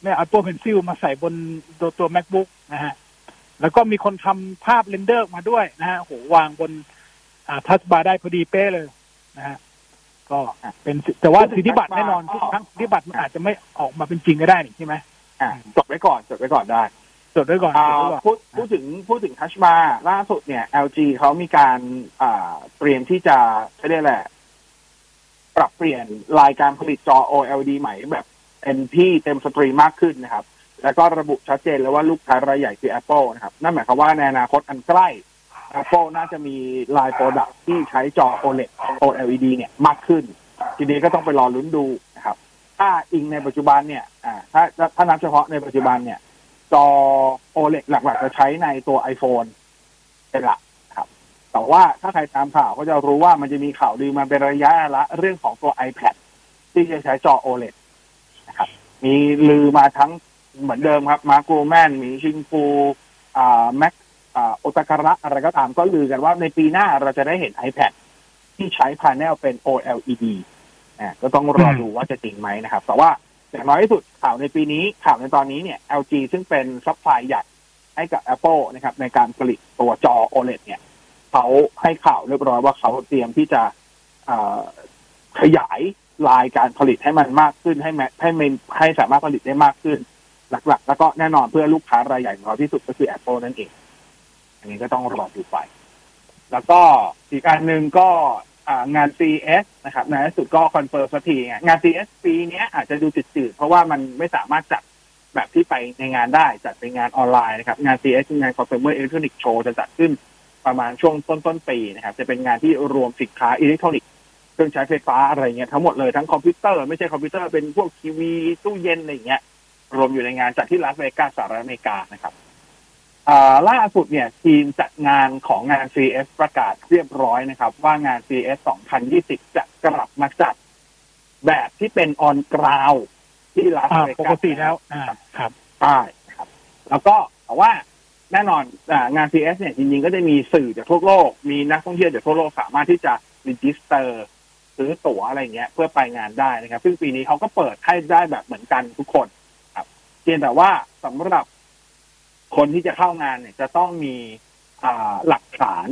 ไม่เอา Apple Pencil มาใส่บนตัวตัว MacBook นะฮะแล้วก็มีคนทำภาพเรนเดอร์มาด้วยนะฮะโหวางบน อ่า Touch Bar ได้พอดีเป๊ะเลยนะฮะก็เป็นสิแต่ว่าสิทธิบัตรแน่นอนทุกครั้งสิทธิบัตรมันอาจจะไม่ออกมาเป็นจริงก็ได้นี่ใช่ไหมอ่าจดไว้ก่อนจดไว้ก่อนได้จดไว้ก่อนอ่าจดไว้ก่อนพูดพูดถึงพูดถึง Touch Bar ล่าสุดเนี่ย LG เขามีการอ่าเตรียมที่จะใช้ได้แหละ ปรับเปลี่ยนรายการผลิตจอ OLED ใหม่แบบเต็มที่เต็ม steam มากขึ้นนะครับ แล้วก็ระบุชัดเจนแล้วว่าลูกค้ารายใหญ่คือ Apple นะครับ นั่นหมายความว่าในอนาคตอันใกล้ Apple น่าจะมีลายโปรดักที่ใช้จอ OLED OLED เนี่ยมากขึ้น ทีนี้ก็ต้องไปรอลุ้นดูนะครับ ถ้าอิงในปัจจุบันเนี่ยอ่าถ้าถ้านับเฉพาะในปัจจุบันเนี่ย จอ OLED หลัก ๆ จะใช้ในตัว iPhone เป็นหลัก แต่ว่าถ้าใครตามข่าวก็จะรู้ว่ามันจะมีข่าวลือมาเป็นระยะละ เรื่องของตัว iPad ที่จะใช้จอ OLED นะครับ มีลือมาทั้งเหมือนเดิมครับ มาร์กรแมนมีชิงฟูอ่า Mac อ่าโอตาการะอะไรก็ตามก็ลือกันว่าในปีหน้าเราจะได้เห็น iPad ที่ใช้ panel เป็น OLED อ่าก็ต้องรอดูว่าจะจริงไหมนะครับ แต่ว่าอย่างน้อยที่สุดข่าวในปีนี้ข่าวในตอนนี้เนี่ย LG ซึ่งเป็นซัพพลายใหญ่ให้กับ Apple นะครับ ในการผลิตตัวจอ OLED เนี่ย เขาให้ข่าวเรียบร้อยว่าเขาเตรียมที่จะขยายลายการผลิตให้มันมากขึ้นให้แมให้มันให้สามารถผลิตได้มากขึ้น หลักๆ แล้วก็แน่นอนเพื่อลูกค้ารายใหญ่ของเราที่สุดก็คือ Apple นั่นเอง อันนี้ก็ต้องรอดูไป แล้วก็อีกอันหนึ่งก็งาน CS นะครับในที่สุดก็คอนเฟิร์มสักทีงาน CS ปีนี้อาจจะดูจืดๆ เพราะว่ามันไม่สามารถจัดแบบที่ไปในงานได้จัดเป็นงานออนไลน์นะครับ งาน CES คืองาน Consumer Electronic Show จะจัดขึ้น ประมาณช่วงต้นต้นๆปีนะครับจะเป็นงานที่รวมสินค้าอิเล็กทรอนิกส์เครื่องใช้ไฟฟ้าอะไรเงี้ยทั้งหมดเลยทั้งคอมพิวเตอร์ไม่ใช่คอมพิวเตอร์เป็นพวกทีวีตู้เย็นอะไรเงี้ยรวมอยู่ในงานจัดที่ลาสเวกัสสหรัฐอเมริกานะครับอ่าล่าสุดเนี่ยทีมจัดงานของงาน CES ประกาศเรียบร้อยนะครับ ว่างาน CES 2020 จะกลับมาจัดแบบที่เป็นออนกราวที่ลาสอ่าเวปกักสติแล้ว อ่าครับใช่ครับ แล้วก็แต่ว่า แน่นอนอางาน CES เนี่ยจริงๆก็จะมีสื่อจากทั่วโลก มีนักท่องเที่ยวจากทั่วโลกสามารถที่จะregister ซื้อตั๋วอะไรเงี้ยเพื่อไปงานได้นะครับ ซึ่งปีนี้เขาก็เปิดให้ได้แบบเหมือนกันทุกคนครับเพียงแต่ว่าสำหรับคนที่จะเข้างานเนี่ย จะต้องมีอ่าหลักฐาน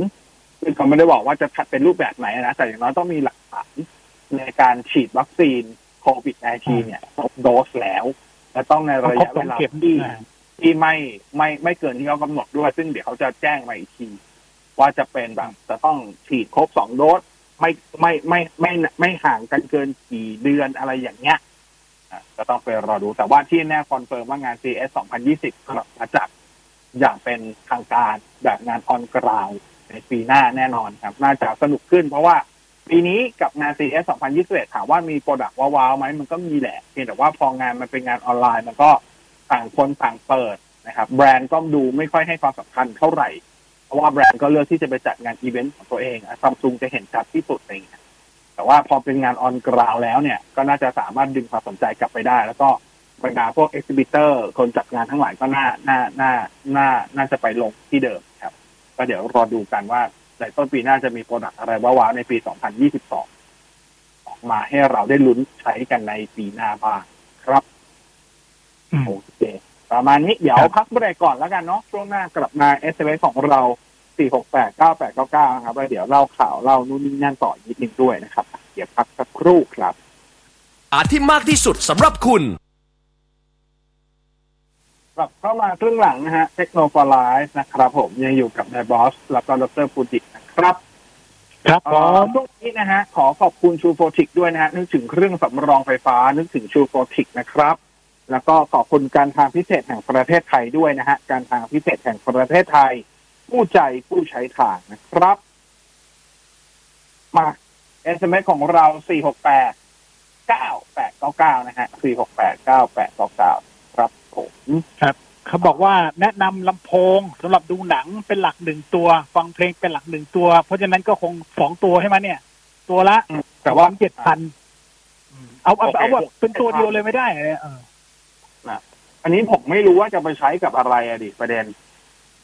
ซึ่งเขาไม่ได้บอกว่าจะเป็นรูปแบบไหนนะ แต่อย่างน้อยต้องมีหลักฐานในการฉีดวัคซีนโควิด -19 เนี่ยครบโดสแล้ว และต้องในระยะเวลาครบสองเข็มที่อ่า ที่ไม่ไม่ไม่เกินที่เขากำหนดด้วย ซึ่งเดี๋ยวเขาจะแจ้งมาอีกที ว่าจะเป็นแบบจะต้องฉีดครบสองโดสไม่ไม่ไม่ไม่ไม่ห่างกันเกินกี่เดือนอะไรอย่างเงี้ยอะก็ต้องไปรอดูแต่ว่าที่แน่คอนเฟิร์มว่างาน CS 2020กลับมาจัดอย่างเป็นทางการแบบงาน on ground ในปีหน้าแน่นอนครับ น่าจะสนุกขึ้น เพราะว่าปีนี้กับงาน CS 2021ถามว่ามีโปรดักต์ว้าวไหมมันก็มีแหละเพียงแต่ว่าพองานมันเป็นงานออนไลน์มันก็ ต่างคนต่างเปิดนะครับแบรนด์ก็ดูไม่ค่อยให้ความสำคัญเท่าไหร่ เพราะว่าแบรนด์ก็เลือกที่จะไปจัดงานอีเวนต์ของตัวเองซัมซุงจะเห็นชัดที่สุดอะไรเองแต่ว่าพอเป็นงาน on ground แล้วเนี่ย ก็น่าจะสามารถดึงความสนใจกลับไปได้ แล้วก็บรรดาพวก exhibitor คนจัดงานทั้งหลายก็น่าน่าน่าน่าน่าจะไปลงที่เดิมครับ ก็เดี๋ยวรอดูกันว่าในต้นปีหน้าจะมี product อะไรว้าวๆในปี 2022 ออกมาให้เราได้ลุ้นใช้กันในปีหน้าบ้างครับ โอเค ประมาณนี้ เดี๋ยวครับพักเบรกก่อนแล้วกันเนาะช่วงหน้ากลับมา s อ s ของเรา4689899นะครับแล้วเดี๋ยวเล่าข่าวเล่านู่นนี่นั่นต่ออีกนิดนึงด้วยนะครับ เดี๋ยวพักสักครู่ครับ อาที่มากที่สุดสำหรับคุณกลับเข้ามาครึ่งหลังนะฮะเทคโนโลยีนะครับผมยังอยู่กับนายบอส แล้วก็ดรฟูจินะครับ ครับผเอ่อมช่วงนี้นะฮะ ขอขอบคุณชูโฟติกด้วยนะฮะ นึกถึงเครื่องสำรองไฟฟ้า นึกถึงชูโฟติกนะครับ แล้วก็ขอบคุณการทางพิเศษแห่งประเทศไทยด้วยนะฮะ การทางพิเศษแห่งประเทศไทย ผู้ใจผู้ใช้ทางนะครับ มา SMS ของเรา 468 9899 นะฮะ 468 9899 ครับผมเขาบอกว่าแนะนำลำโพงสำหรับดูหนังเป็นหลักหนึ่งตัว ฟังเพลงเป็นหลักหนึ่งตัว เพราะฉะนั้นก็คงสองตัวให้มันเนี่ย ตัวละแต่ว่าเจ็ดพันเอาเอาโอเคเอาแบบเป็นตัวเดียวเลยไม่ได้เหรอเอ ออันนี้ผมไม่รู้ว่าจะไปใช้กับอะไรอะดิประเด็น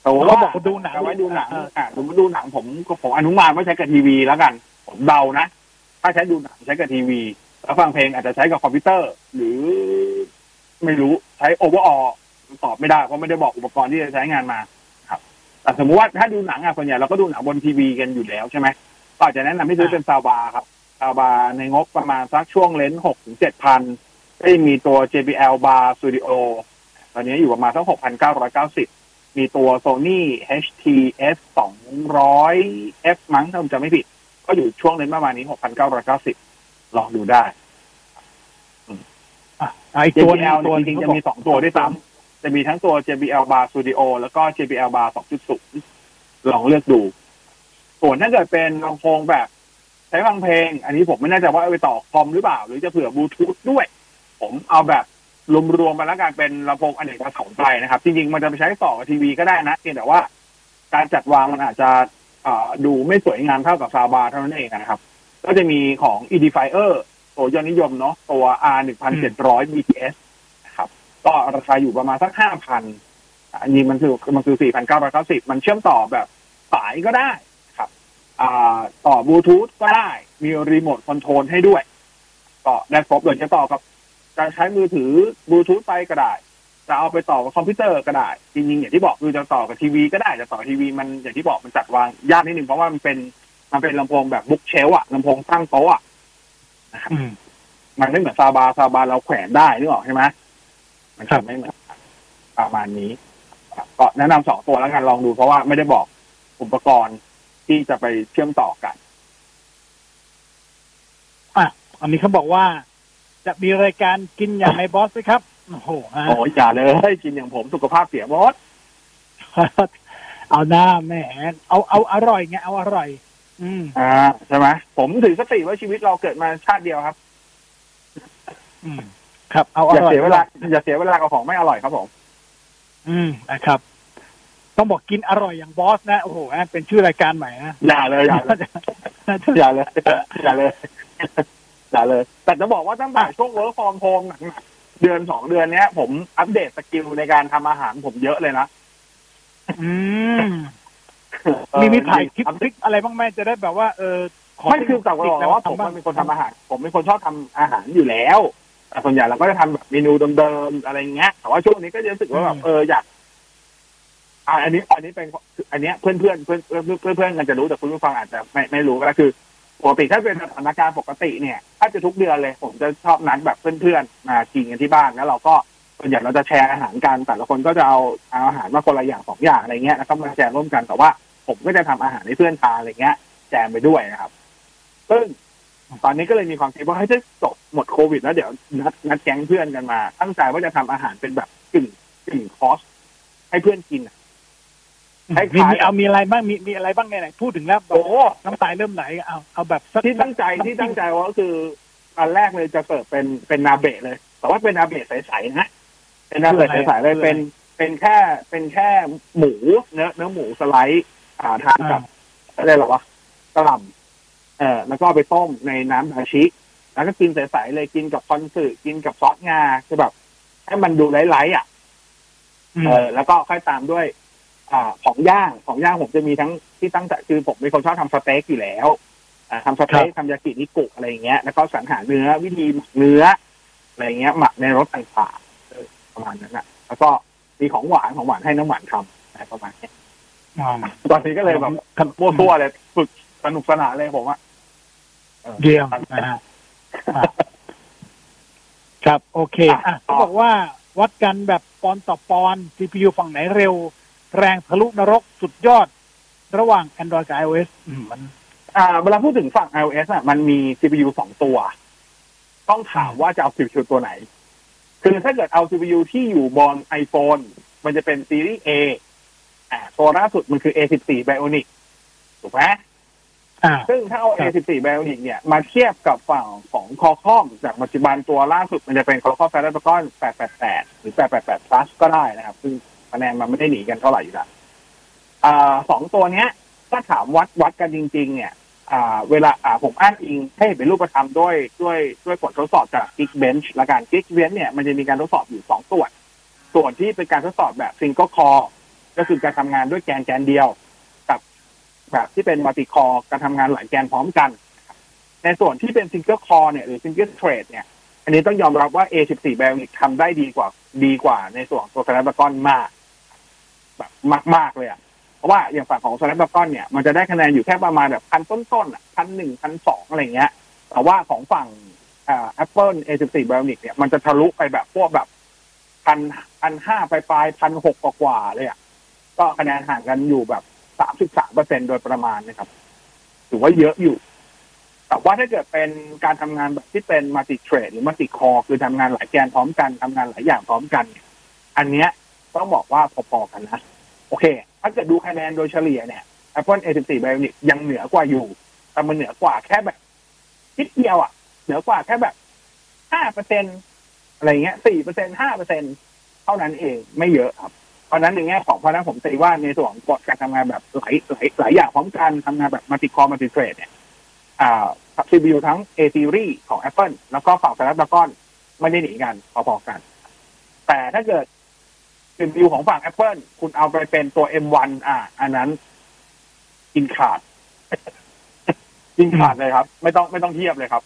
แต่ว่าเขาบอกว่าดูหนังเอาไว้ดูหนังเอออะดูดูหนังผมก็ผมอนุมานว่าใช้กับทีวีแล้วกัน ผมเดานะถ้าใช้ดูหนังใช้กับทีวีแล้วฟังเพลงอาจจะใช้กับคอมพิวเตอร์ หรือ ไม่รู้ใช้ overall ตอบไม่ได้เพราะไม่ได้บอกอุปกรณ์ที่จะใช้งานมา ครับ แต่สมมุติว่าถ้าดูหนังอะส่วนใหญ่เราก็ดูหนังบนทีวีกันอยู่แล้วใช่ไหมก็อาจจะแนะนำให้ซื้อเป็นซาวบาครับซาวบาในงบประมาณสักช่วงเลนส์หกถึงเจ็ดพันก็จะมีตัว JBL Bar Studio ตอนนี้อยู่ประมาณสักหกพันเก้าร้อยเก้าสิบมีตัว Sony HTS 200 F มั้งถ้าผมจำไม่ผิด ก็อยู่ช่วงเลนส์ประมาณนี้ 6,990 ลองดูได้อะอะอีกตัวหนึง JBL ตัวเนี่ยจริงๆจะมีสองตัวด้วยซ้ำจะมีทั้งตัว JBL Bar Studio แล้วก็ JBL Bar 2.0 ลองเลือกดู ส่วนถ้าเกิดเป็นลำโพงแบบ ใช้ฟังเพลง อันนี้ผมไม่แน่ใจว่าเอาไปต่อคอมหรือเปล่า หรือจะเผื่อบลูทูธด้วย ผมเอาแบบ รวมๆมาแล้วกันเป็นลำโพงอเนกประสงค์ไปนะครับ จริงๆ มันจะไปใช้ต่อกับทีวีก็ได้นะเพียงแต่ว่า การจัดวางมันอาจจะดูไม่สวยงามเท่ากับซาวบาร์เท่านั้นเองนะครับ ก็จะมีของ Edifier ตัวยอดนิยมเนาะตัว R 1,700 BTS นะครับ ก็ราคาอยู่ประมาณสัก5,000อันนี้มันคือมันคือ4,990มันเชื่อมต่อแบบสายก็ได้ครับ อ่าต่อบลูทูธก็ได้มีรีโมทคอนโทรลให้ด้วย ก็ได้ครบเลยจะต่อกับ การใช้มือถือบลูทูธไปก็ได้ จะเอาไปต่อกับคอมพิวเตอร์ก็ได้ จริงๆอย่างที่บอกคือจะต่อกับทีวีก็ได้จะต่อทีวีมันอย่างที่บอกมันจัดวางยากนิดนึงเพราะว่ามันเป็นมันเป็นลำโพงแบบ bookshelf อะลำโพงตั้งโต๊ะอะนะครับอืมมันไม่เหมือนซาบาซาบาเราแขวนได้นึกออกใช่ไหมมันครัจะบไม่เหมือนกันประมาณนี้ครับก็แนะนำสองตัวแล้วกันลองดูเพราะว่าไม่ได้บอกอุปกรณ์ที่จะไปเชื่อมต่อกันอะอันนี้เขาบอกว่า จะมีรายการกินอย่างในบอสไหมครับ โอ้โหฮะโอ้ยอย่าเลยกินอย่างผมสุขภาพเสียหมดเอาหน้าแหมเอาเอาอร่อยไงเอาอร่อย อืมอ่าใช่ไหมผมถือคติว่าชีวิตเราเกิดมาชาติเดียวครับ อืม ครับเอาอร่อยอย่าเสียเวลาอย่าเสียเวลากับของไม่อร่อยครับผม อืมนะครับ ต้องบอกกินอร่อยอย่างบอสนะโอ้โหฮะเป็นชื่อรายการใหม่นะอย่าเลยอย่าเลยอย่าเลยอย่าเลย อย่าเลย แต่จะบอกว่าตั้งแต่ช่วง work from home หนักๆเดือนสองเดือนเนี้ย ผมอัปเดต skill ในการทำอาหารผมเยอะเลยนะอืมเออมีมีถ่ายคลิปอัปคเดลิตปอะไรบ้างไหมจะได้แบบว่าเออขไม่คือแต่ว่าบอกว่าผมเป็นคนทำอาหาร ผมเป็นคนชอบทำอาหารอยู่แล้วแต่ส่วนใหญ่เราก็จะทำแบบเมนูเดิมๆอะไรเงี้ยแต่ว่าช่วงนี้ก็จะรู้สึกว่าแบบเอออยากอ่าอันนี้ อันนี้เป็นอันเนี้ยเพื่อนเพื่อนเพื่อนเพื่อนเพื่อนเพื่อนกันจะรู้แต่คุณผู้ฟังอาจจะไม่ไม่รู้ก็ได้คือ ปกติถ้าเป็นสถานการณ์ปกติเนี่ยถ้าจะทุกเดือนเลย ผมจะชอบนัดแบบเพื่อนๆมากินกันที่บ้านแล้วเราก็ส่วนใหญ่เราจะแชร์อาหารกันแต่ละคนก็จะเอาเอาอาหารมาคนละอย่างสองอย่างอะไรเงี้ยแล้วก็มาแชร์ร่วมกันแต่ว่า ผมก็จะทำอาหารให้เพื่อนทานอะไรเงี้ยแจมไปด้วยนะครับ ซึ่งตอนนี้ก็เลยมีความคิดว่าให้จะจบหมดโควิด แล้วเดี๋ยวนัดนัดแก๊งเพื่อนกันมา ตั้งใจว่าจะทำอาหารเป็นแบบกึ่งกึ่งคอสให้เพื่อนกิน มีมีเอามีอะไรบ้างมีมีอะไรบ้างไหนๆพูดถึงแล้วแบบโอ้น้ำตาเริ่มไหลเอาเอาแบบสักที่ตั้งใจที่ตั้งใจว่าก็คืออันแรกเลยจะเสิร์ฟเป็นเป็นนาเบะเลย แต่ว่าเป็นนาเบะใสๆนะเป็นนาเบะใสๆเลยเป็นเป็นแค่เป็นแค่หมูเนื้อเนื้อหมูสไลด์อ่าทานกับอะไรหรอวะกระหล่ำเออแล้วก็เอาไปต้มในน้ำดาชิแล้วก็กินใสๆเลยกินกับคอนสึกินกับซอสงาคือแบบ ให้มันดูไร้ๆอะอืมเออแล้วก็ค่อยตามด้วย อ่าของย่างของย่างผมจะมีทั้งที่ตั้งแต่คือผมเป็นคนชอบทำสเต็กอยู่แล้วอ่าทำสเต็กทำยากินิกุอะไรอย่างเงี้ยแล้วก็สรรหาเนื้อวิธีหมักเนื้ออะไรอย่างเงี้ยหมักในรสต่างๆเออประมาณนั้นอะ แล้วก็มีของหวานของหวานให้น้ำหวานทำอะไรประมาณเนี้ยอ่าตอนนี้ก็เลยแบบมั่วตัวเลยฝึกสนุกสนานเลยผมอะออเยี่ยมนะฮะอะครับ โอเคอะเขาบอกว่าวัดกันแบบปอนต่อปอน CPU ฝั่งไหนเร็ว แรงทะลุนรกสุดยอด ระหว่าง Android กับ iOS อืมมัน อ่า เวลาพูดถึงฝั่ง iOS อะ มันมี CPU สองตัว ต้องถามว่าจะเอา CPU ตัวไหน คือถ้าเกิดเอา CPU ที่อยู่บน iPhone มันจะเป็นซีรีส์ A อ่าตัวล่าสุดมันคือ A14 Bionic ถูกไหมอ่าซึ่งถ้าเอาครับ A14 Bionic เนี่ย มาเทียบกับฝั่งของ Qualcomm จากปัจจุบันตัวล่าสุดมันจะเป็น Qualcomm Snapdragon 888 หรือ 888 plus ก็ได้นะครับ ซึ่ง คะแนนมันไม่ได้หนีกันเท่าไหร่อยู่แล้วอ่าสองตัวเนี้ย ถ้าถามวัดวัดกันจริง ๆ เนี่ย อ่า เวลาอ่าผมอ้างอิงให้เป็นรูปธรรมด้วยด้วยด้วยผลทดสอบจาก Geekbench ละกัน Geekbench เนี่ยมันจะมีการทดสอบอยู่สองส่วน ส่วนที่เป็นการทดสอบแบบ single core ก็คือการทำงานด้วยแกนแกนเดียว กับแบบที่เป็น multi core การทำงานหลายแกนพร้อมกัน ในส่วนที่เป็น single core เนี่ยหรือ single thread เนี่ย อันนี้ต้องยอมรับว่า A14 Bionic ทำได้ดีกว่าดีกว่าในส่วนตัว Snapdragon มาก แบบมาก ๆ เลยอะเพราะว่าอย่างฝั่งของ Snapdragon เนี่ยมันจะได้คะแนนอยู่แค่ประมาณแบบพันต้นๆอะพันหนึ่งพันสองอะไรเงี้ย แต่ว่าของฝั่งแอ่า Apple A14 Bionic เนี่ยมันจะทะลุไปแบบพวกแบบพันพันห้าปลายๆพันหกกว่าเลยอะก็คะแนนห่างกันอยู่แบบสามสิบสามเปอร์เซ็นโดยประมาณนะครับ ถือว่าเยอะอยู่ แต่ว่าถ้าเกิดเป็นการทำงานแบบที่เป็น multi-thread หรือ multi-core คือทำงานหลายแกนพร้อมกันทำงานหลายอย่างพร้อมกัน อันเนี้ย ต้องบอกว่าพอๆกันนะ โอเค ถ้าเกิดดูคะแนนโดยเฉลี่ยเนี่ย Apple A14 Bionic ยังเหนือกว่าอยู่ แต่มันเหนือกว่าแค่แบบนิดเดียวอะ เหนือกว่าแค่แบบห้าเปอร์เซ็นอะไรเงี้ยสี่เปอร์เซ็นห้าเปอร์เซ็นเท่านั้นเองไม่เยอะครับ เพราะนั้นในแง่ของเพราะนั้นผมตีว่าในส่วนของกฎการทำงานแบบหลายหลายหลายอย่างพร้อมกันทำงานแบบ multi-core multi-thread เนี่ยอ่า CPU ทั้ง A series ของ Apple แล้วก็ฝั่ง Snapdragon ไม่ได้หนีกันพอๆกัน แต่ถ้าเกิด CPU ของฝั่ง Apple คุณเอาไปเป็นตัว M1 อ่าอันนั้น กินขาด กินขาดเลยครับ ไม่ต้องไม่ต้องเทียบเลยครับ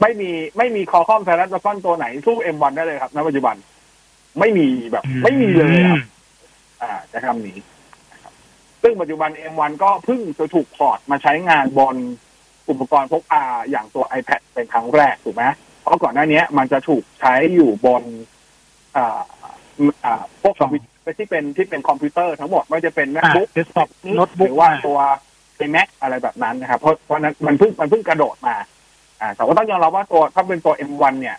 ไม่มีไม่มีคอคอม Snapdragon ตัวไหนสู้ M1 ได้เลยครับณปัจจุบัน ไม่มีแบบ ไม่มีเลยครับ อ่าจะคำนี้นะครับซึ่งปัจจุบัน M1 ก็เพิ่งจะถูก port มาใช้งานบนอุปกรณ์พกพาอย่างตัว iPad เป็นครั้งแรกถูกไหมเพราะก่อนหน้านี้มันจะถูกใช้อยู่บนอ่าอ่า พวกคอมพิวเตอร์ที่เป็นที่เป็นคอมพิวเตอร์ทั้งหมดไม่ว่าจะเป็นอ่า MacBook desktop โน้ตบุ๊กหรือว่าตัว iMac อะไรแบบนั้นนะครับเพราะเพราะนั้นมันเพิ่งมันเพิ่งกระโดดมา อ่าแต่ว่าต้องยอมรับว่าตัวถ้าเป็นตัว M1 เนี่ย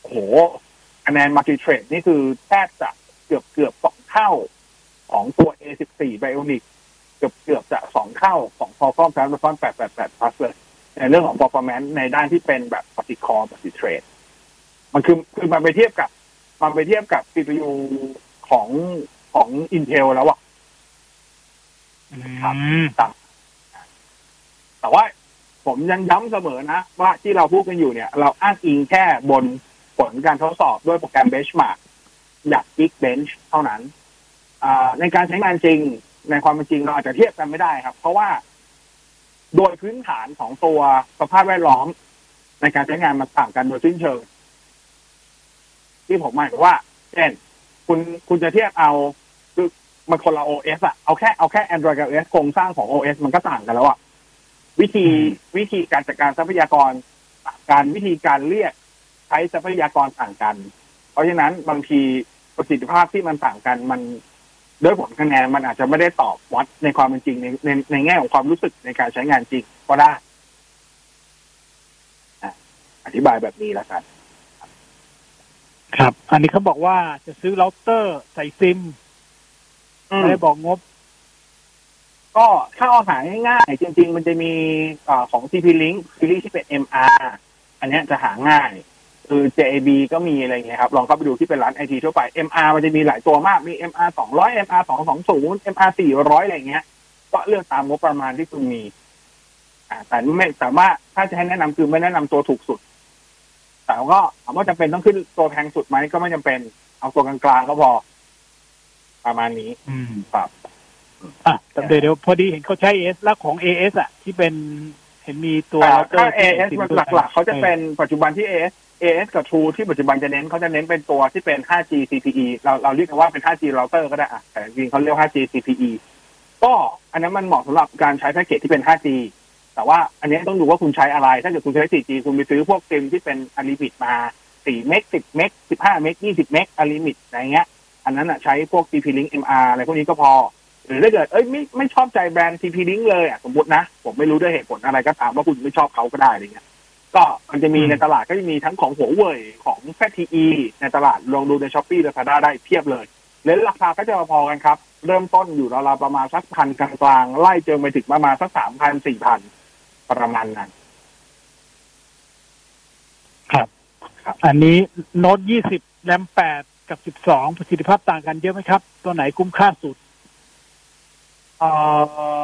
โอ้โหคะแนนมาร์ t เทรดนี่คือแทบจะเกือบเกือบสองเท่าของตัว A14 Bionic เกือบเกือบจะสองเท่าของ Qualcomm Snapdragon 888 Plus เลยในเรื่องของ performance ในด้านที่เป็นแบบ multi core multi thread มันคือคือมันไปเทียบกับ มันไปเทียบกับ CPU ของของ Intel แล้วอะครับอืมแต่ว่าผมยังย้ำเสมอนะ ว่าที่เราพูดกันอยู่เนี่ย เราอ้างอิงแค่บนผลการทดสอบด้วยโปรแกรม Benchmark จาก Geekbench เท่านั้นอ่าในการใช้งานจริงในความเป็นจริงเราอาจจะเทียบกันไม่ได้ครับ เพราะว่า โดยพื้นฐานของตัวสภาพแวดล้อม ในการใช้งานมันต่างกันโดยสิ้นเชิง ที่ผมหมายถึงว่าเช่นคุณคุณจะเทียบเอาคือมันคนละ OS อะเอาแค่เอาแค่ Android กับ OS โครงสร้างของ OS มันก็ต่างกันแล้วอะวิธีวิธีการจัดการทรัพยากรต่างกันวิธีการเรียกใช้ทรัพยากรต่างกัน เพราะฉะนั้นบางทีประสิทธิภาพที่มันต่างกันมันด้วยผลคะแนนมันอาจจะไม่ได้ตอบวัดในความเป็นจริงในในในแง่ของความรู้สึกในการใช้งานจริงก็ได้อะอธิบายแบบนี้แล้วกัน ครับ อันนี้เขาบอกว่าจะซื้อเราเตอร์ใส่ซิมไม่ได้บอกงบ ก็ถ้าเอาหาง่ายๆจริง ๆ มันจะมีอาของ TP Link ซีรีส์ที่เป็น MR อันเนี้ยจะหาง่ายคือ JAB ก็มีอะไรอย่างเงี้ยครับ ลองเข้าไปดูที่เป็นร้านไอทีทั่วไป MR มันจะมีหลายตัวมาก มี MR 200 MR 220 MR 400อะไรอย่างเงี้ย ก็เลือกตามงบประมาณที่คุณมี อ่า แต่ไม่แต่ว่าถ้าจะให้แนะนำคือไม่แนะนำตัวถูกสุด แต่ก็ถามว่าจำเป็นต้องขึ้นตัวแพงสุดไหมก็ไม่จำเป็น เอาตัวกลางๆก็พอ ประมาณนี้ อืมครับอะแต่เดี๋ยวเดี๋ยวพอดีเห็นเขาใช้ AS แล้วของ AS อะ ที่เป็นเห็นมีตัวอ่าเราเตอถ้าร์ AS มันหลักๆเขาจะเป็นปัจจุบันที่ AS AS กับ True ที่ปัจจุบันจะเน้นเขาจะเน้นเป็นตัวที่เป็น 5G CPE เราเราเรียกกันว่าเป็น 5G router ก็ได้อะแต่จริงๆเขาเรียก 5G CPE ก็อันนั้นมันเหมาะสำหรับการใช้แพ็กเกจที่เป็น 5G แต่ว่าอันนี้ต้องดูว่าคุณใช้อะไร ถ้าเกิดคุณใช้ 4G คุณไปซื้อพวกซิมที่เป็นอลิมิตมา4 meg 10 meg 15 meg 20 meg unlimit อะไรเงี้ย อันนั้นอะใช้พวก TP Link MR อะไรพวกนี้ก็พอ หรือถ้าเกิดเอ้ยไม่ไม่ชอบใจแบรนด์ TP Link เลยอะสมมตินะ ผมไม่รู้ด้วยเหตุผลอะไรก็ตามว่าคุณไม่ชอบเขาก็ได้อะไรเงี้ยก็มันจะมีในตลาดก็จะมีทั้งของหัวเว่ยของ ZTE ในตลาดลองดูใน Shopee Lazada ได้เพียบเลย range ราคาก็จะพอกันครับ เริ่มต้นอยู่ราวๆประมาณสักพันกลางๆไล่จนไปถึงประมาณสักสามพันสี่พัน ประมาณนั้นอันนี้โน้ตยี่สิบแรมแปดกับสิบสองประสิทธิภาพต่างกันเยอะไหมครับ ตัวไหนคุ้มค่าสุดเอ่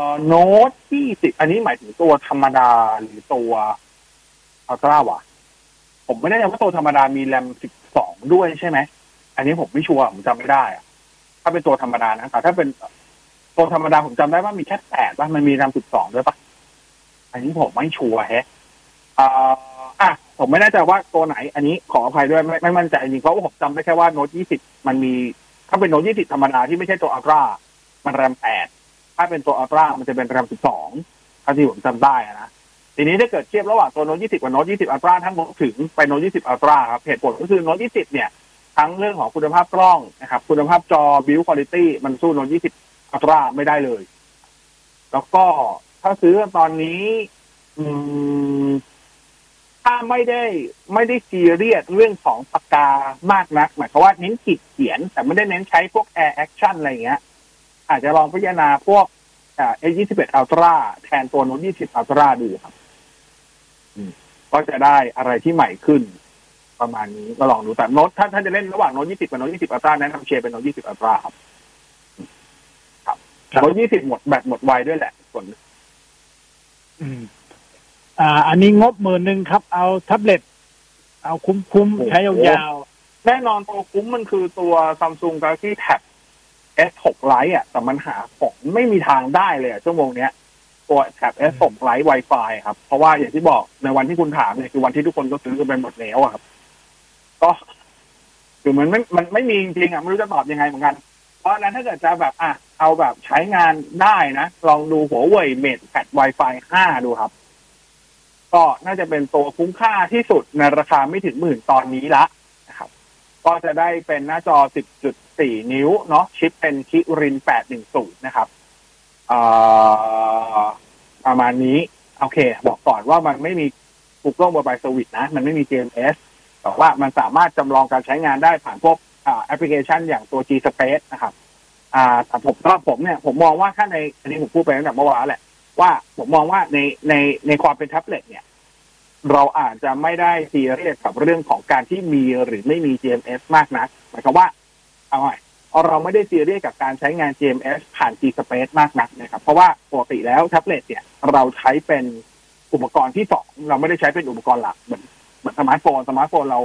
อโน้ตที่สิบอันนี้หมายถึงตัวธรรมดาหรือตัวอัลตร้าวะผมไม่แน่ใจว่าตัวธรรมดามีแรมสิบสองด้วยใช่ไหม อันนี้ผมไม่ชัวร์ผมจำไม่ได้อะถ้าเป็นตัวธรรมดานะแต่ถ้าเป็นตัวธรรมดาผมจำได้ว่ามีแค่แปดป่ะมันมีแรมสิบสองด้วยป่ะ อันนี้ผมไม่ชัวร์แฮะอ่ออะผมไม่แน่ใจว่าตัวไหน อันนี้ขออภัยด้วยไม่ไม่มั่นใจจริงเพราะว่าผมจำได้แค่ว่าโน้ตยี่สิบมันมี ถ้าเป็นโน้ตยี่สิบธรรมดาที่ไม่ใช่ตัว Ultra มันแรมแปดถ้าเป็นตัว Ultra มันจะเป็นแรม12เท่าที่ผมจำได้นะทีนี้ถ้าเกิดเทียบระหว่างตัวโน้ต20กับโน้ต20 Ultra ทั้งหมดถึงไปโน้ต20 Ultra ครับเหตุผลก็คือโน้ต20เนี่ยทั้งเรื่องของคุณภาพกล้องนะครับ คุณภาพจอ build quality มันสู้โน้ต20อัลตร้าไม่ได้เลย แล้วก็ ถ้าซื้อตอนนี้ อืม ถ้าไม่ได้ไม่ได้ซีเรียสเรื่องของปากกามากนัก หมายความว่าเน้นขีดเขียน แต่ไม่ได้เน้นใช้พวก air action อะไรเงี้ย อาจจะลองพิจารณาพวกอ่า A21 Ultra แทนตัวโน้ต20 Ultra ดูครับก็จะได้อะไรที่ใหม่ขึ้น ประมาณนี้ก็ลองดูแต่โน้ตถ้าถ้านจะเล่นระหว่างโน้ต20กับโน้ต20 Ultra แนะนำเชียร์เป็นโน้ต20 Ultra ครับครับครับโน้ต20หมดแบตหมดไวด้วยแหละ ส่วน อืมอ่า อันนี้งบหมื่นหนึ่งครับ เอาแท็บเล็ต เอาคุ้มๆ ใช้ยาวแน่นอนตัวคุ้มมันคือตัว Samsung Galaxy Tab S6 Lite อะ แต่มันหาของไม่มีทางได้เลยอะชั่วโมงเนี้ยตัว Tab S6 Lite Wi-Fi ครับ เพราะว่าอย่างที่บอกในวันที่คุณถามเนี่ยคือวันที่ทุกคนก็ซื้อกันไปหมดแล้วอะครับ ก็คือมันไม่มันไม่มีจริงๆอะไม่รู้จะตอบยังไงเหมือนกัน เพราะฉะนั้นถ้าเกิดจะแบบอะ เอาแบบใช้งานได้นะ ลองดูหัวเว่ยเมดแพด Wi-Fi 5 ดูครับ ก็น่าจะเป็นตัวคุ้มค่าที่สุดในราคาไม่ถึงหมื่นตอนนี้ละนะครับ ก็จะได้เป็นหน้าจอ 10.4 นิ้ว เนาะชิปเป็นคิริน 810 นะครับประมาณนี้ โอเค บอกก่อนว่ามันไม่มี Google Mobile Service นะ มันไม่มี GMS แต่ว่ามันสามารถจำลองการใช้งานได้ผ่านพวกแอปพลิเคชันอย่างตัว G Space นะครับ อ่าแต่ผมสำหรับผมเนี่ยผมมองว่าถ้าในอันนี้ผมพูดไปตั้งแต่เมื่อวานแหละว่าผมมองว่าในในในความเป็นแท็บเล็ตเนี่ย เราอาจจะไม่ได้ซีเรียสกับเรื่องของการที่มีหรือไม่มี GMS มากนักหมายความว่าเอาใหม่เราไม่ได้ซีเรียสกับการใช้งาน GMS ผ่าน G Space มากนักนะครับ เพราะว่าปกติแล้วแท็บเล็ตเนี่ย เราใช้เป็นอุปกรณ์ที่สองเราไม่ได้ใช้เป็นอุปกรณ์หลักเหมือนเหมือนสมาร์ทโฟนสมาร์ทโฟนเรา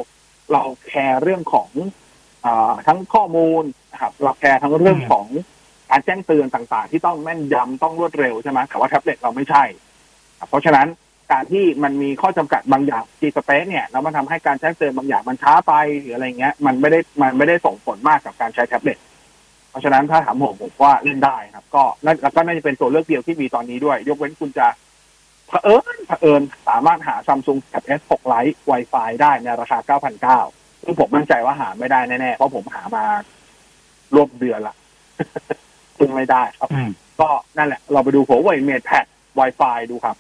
เราแคร์เรื่องของอาทั้งข้อมูล นะครับเราแคร์ทั้งเรื่องของการแจ้งเตือนต่างๆ ที่ต้องแม่นยำต้องรวดเร็วใช่ไหมแต่ว่าแท็บเล็ตเราไม่ใช่ครับเพราะฉะนั้นการที่มันมีข้อจำกัดบางอย่าง G Space เนี่ยแล้วมันทำให้การแจ้งเตือนบางอย่างมันช้าไปหรืออะไรเงี้ย มันไม่ได้มันไม่ได้ส่งผลมากกับการใช้แท็บเล็ตเพราะฉะนั้นถ้าถามผมผมว่าเล่นได้ครับ ก็นั่นแล้วก็น่าจะเป็นตัวเลือกเดียวที่มีตอนนี้ด้วย ยกเว้นคุณจะเผอิญเผอิญสามารถหา Samsung Tab S6 Lite Wi-Fi ได้ในราคา 9,900ซึ่งผมมั่นใจว่าหาไม่ได้แน่ๆ เพราะผมหามา รวบเดือนละซึ่งไม่ได้ครับอืมก็นั่นแหละ เราไปดูหัวเว่ยเมดแพด Wi-Fi ดูครับ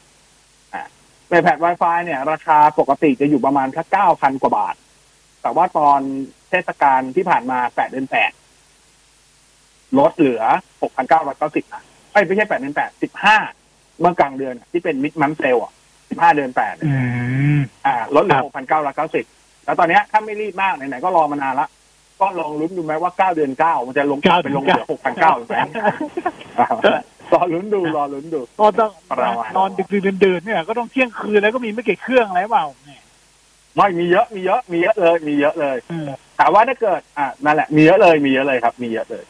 เมดแพด Wi-Fi เนี่ย ราคาปกติจะอยู่ประมาณแค่เก้าพันกว่าบาท แต่ว่าตอนเทศกาลที่ผ่านมาแปดเดือนแปดลดเหลือหกพันเก้าร้อยเก้าสิบนะเอ้ยไม่ใช่แปดเดือนแปดสิบห้าเมื่อกลางเดือนอะที่เป็นมิดมันเซลอะสิบห้าเดือนแปดอืมอ่าลดเหลืคอรับหกพันเก้าร้อยเก้าสิบแล้วตอนเนี้ยถ้าไม่รีบมากไหนๆก็รอมานานละ ก็ลองลุ้นดูไหมว่าเก้าเดือนเก้ามันจะลงกลับไปลงเหลือหกพันเก้าไหมรอลุ้นดูรอลุ้นดูก็ต้องประมาณนอนดึกดื่นดื่นๆเนี่ยก็ต้องเที่ยงคืนแล้วก็มีไม่กี่เครื่องอะไรเปล่าเนี่ยไม่มีเยอะมีเยอะมีเยอะเลย มีเยอะเลยเออถามว่าถ้าเกิด อ่านั่นแหละมีเยอะเลยมีเยอะเลยครับ มีเยอะเลย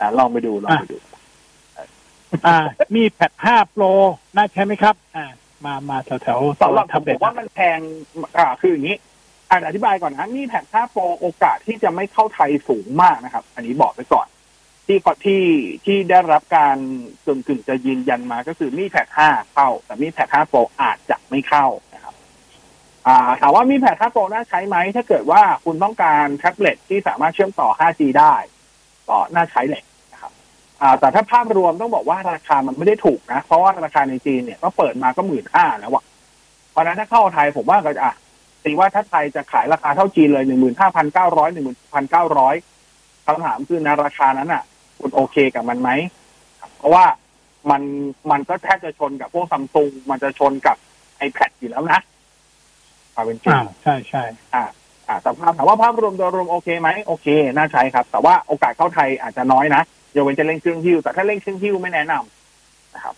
อ่าลองไปดูลองไปดู อ่า มีแพด5 Pro น่าใช้ไหมครับ อ่า มามาแถวแถวๆสำหรับผทัมบผเล็ตมว่ามันแพงอ่าคืออย่างนี้ อ่าอธิบายก่อนนะนี่แท็บ5 Pro โอกาสที่จะไม่เข้าไทยสูงมากนะครับ อันนี้บอกไปก่อน ที่ก่อนที่ที่ได้รับการกึ่งกึ่งๆจะยืนยันมาก็คือมีแพด5เข้า แต่มีแพด5 Pro อาจจะไม่เข้านะครับอ่าถามว่ามีแพด5 Pro น่าใช้ไหมถ้าเกิดว่าคุณต้องการแท็บเล็ตที่สามารถเชื่อมต่อ 5G ได้ก็น่าใช้แหละนะครับอ่าแต่ถ้าภาพรวมต้องบอกว่าราคามันไม่ได้ถูกนะ เพราะว่าราคาในจีนเนี่ยก็เปิดมาก็หมื่นห้าแล้วอะเพราะฉะนั้นถ้าเข้าไทยผมว่าก็จะอะ ตีว่าถ้าไทยจะขายราคาเท่าจีนเลยหนึ่งหมื่นห้าพันเก้าร้อยหนึ่งหมื่นพันเก้าร้อยคำถามคือในราคานั้นอะ คุณโอเคกับมันไหม เพราะว่ามันมันก็แทบจะชนกับพวกซัมซุงมันจะชนกับ iPad อยู่แล้วนะเอาเป็นจริงอ่าใช่ใช่อ่า อ่าแต่ภาพถามว่าภาพรวมโดยรวมโอเคไหมโอเค น่าใช้ครับ แต่ว่าโอกาสเข้าไทยอาจจะน้อยนะยกเว้นจะเล่นเครื่องฮิ้วแต่ถ้าเล่นเครื่องฮิ้วไม่แนะนำนะครับ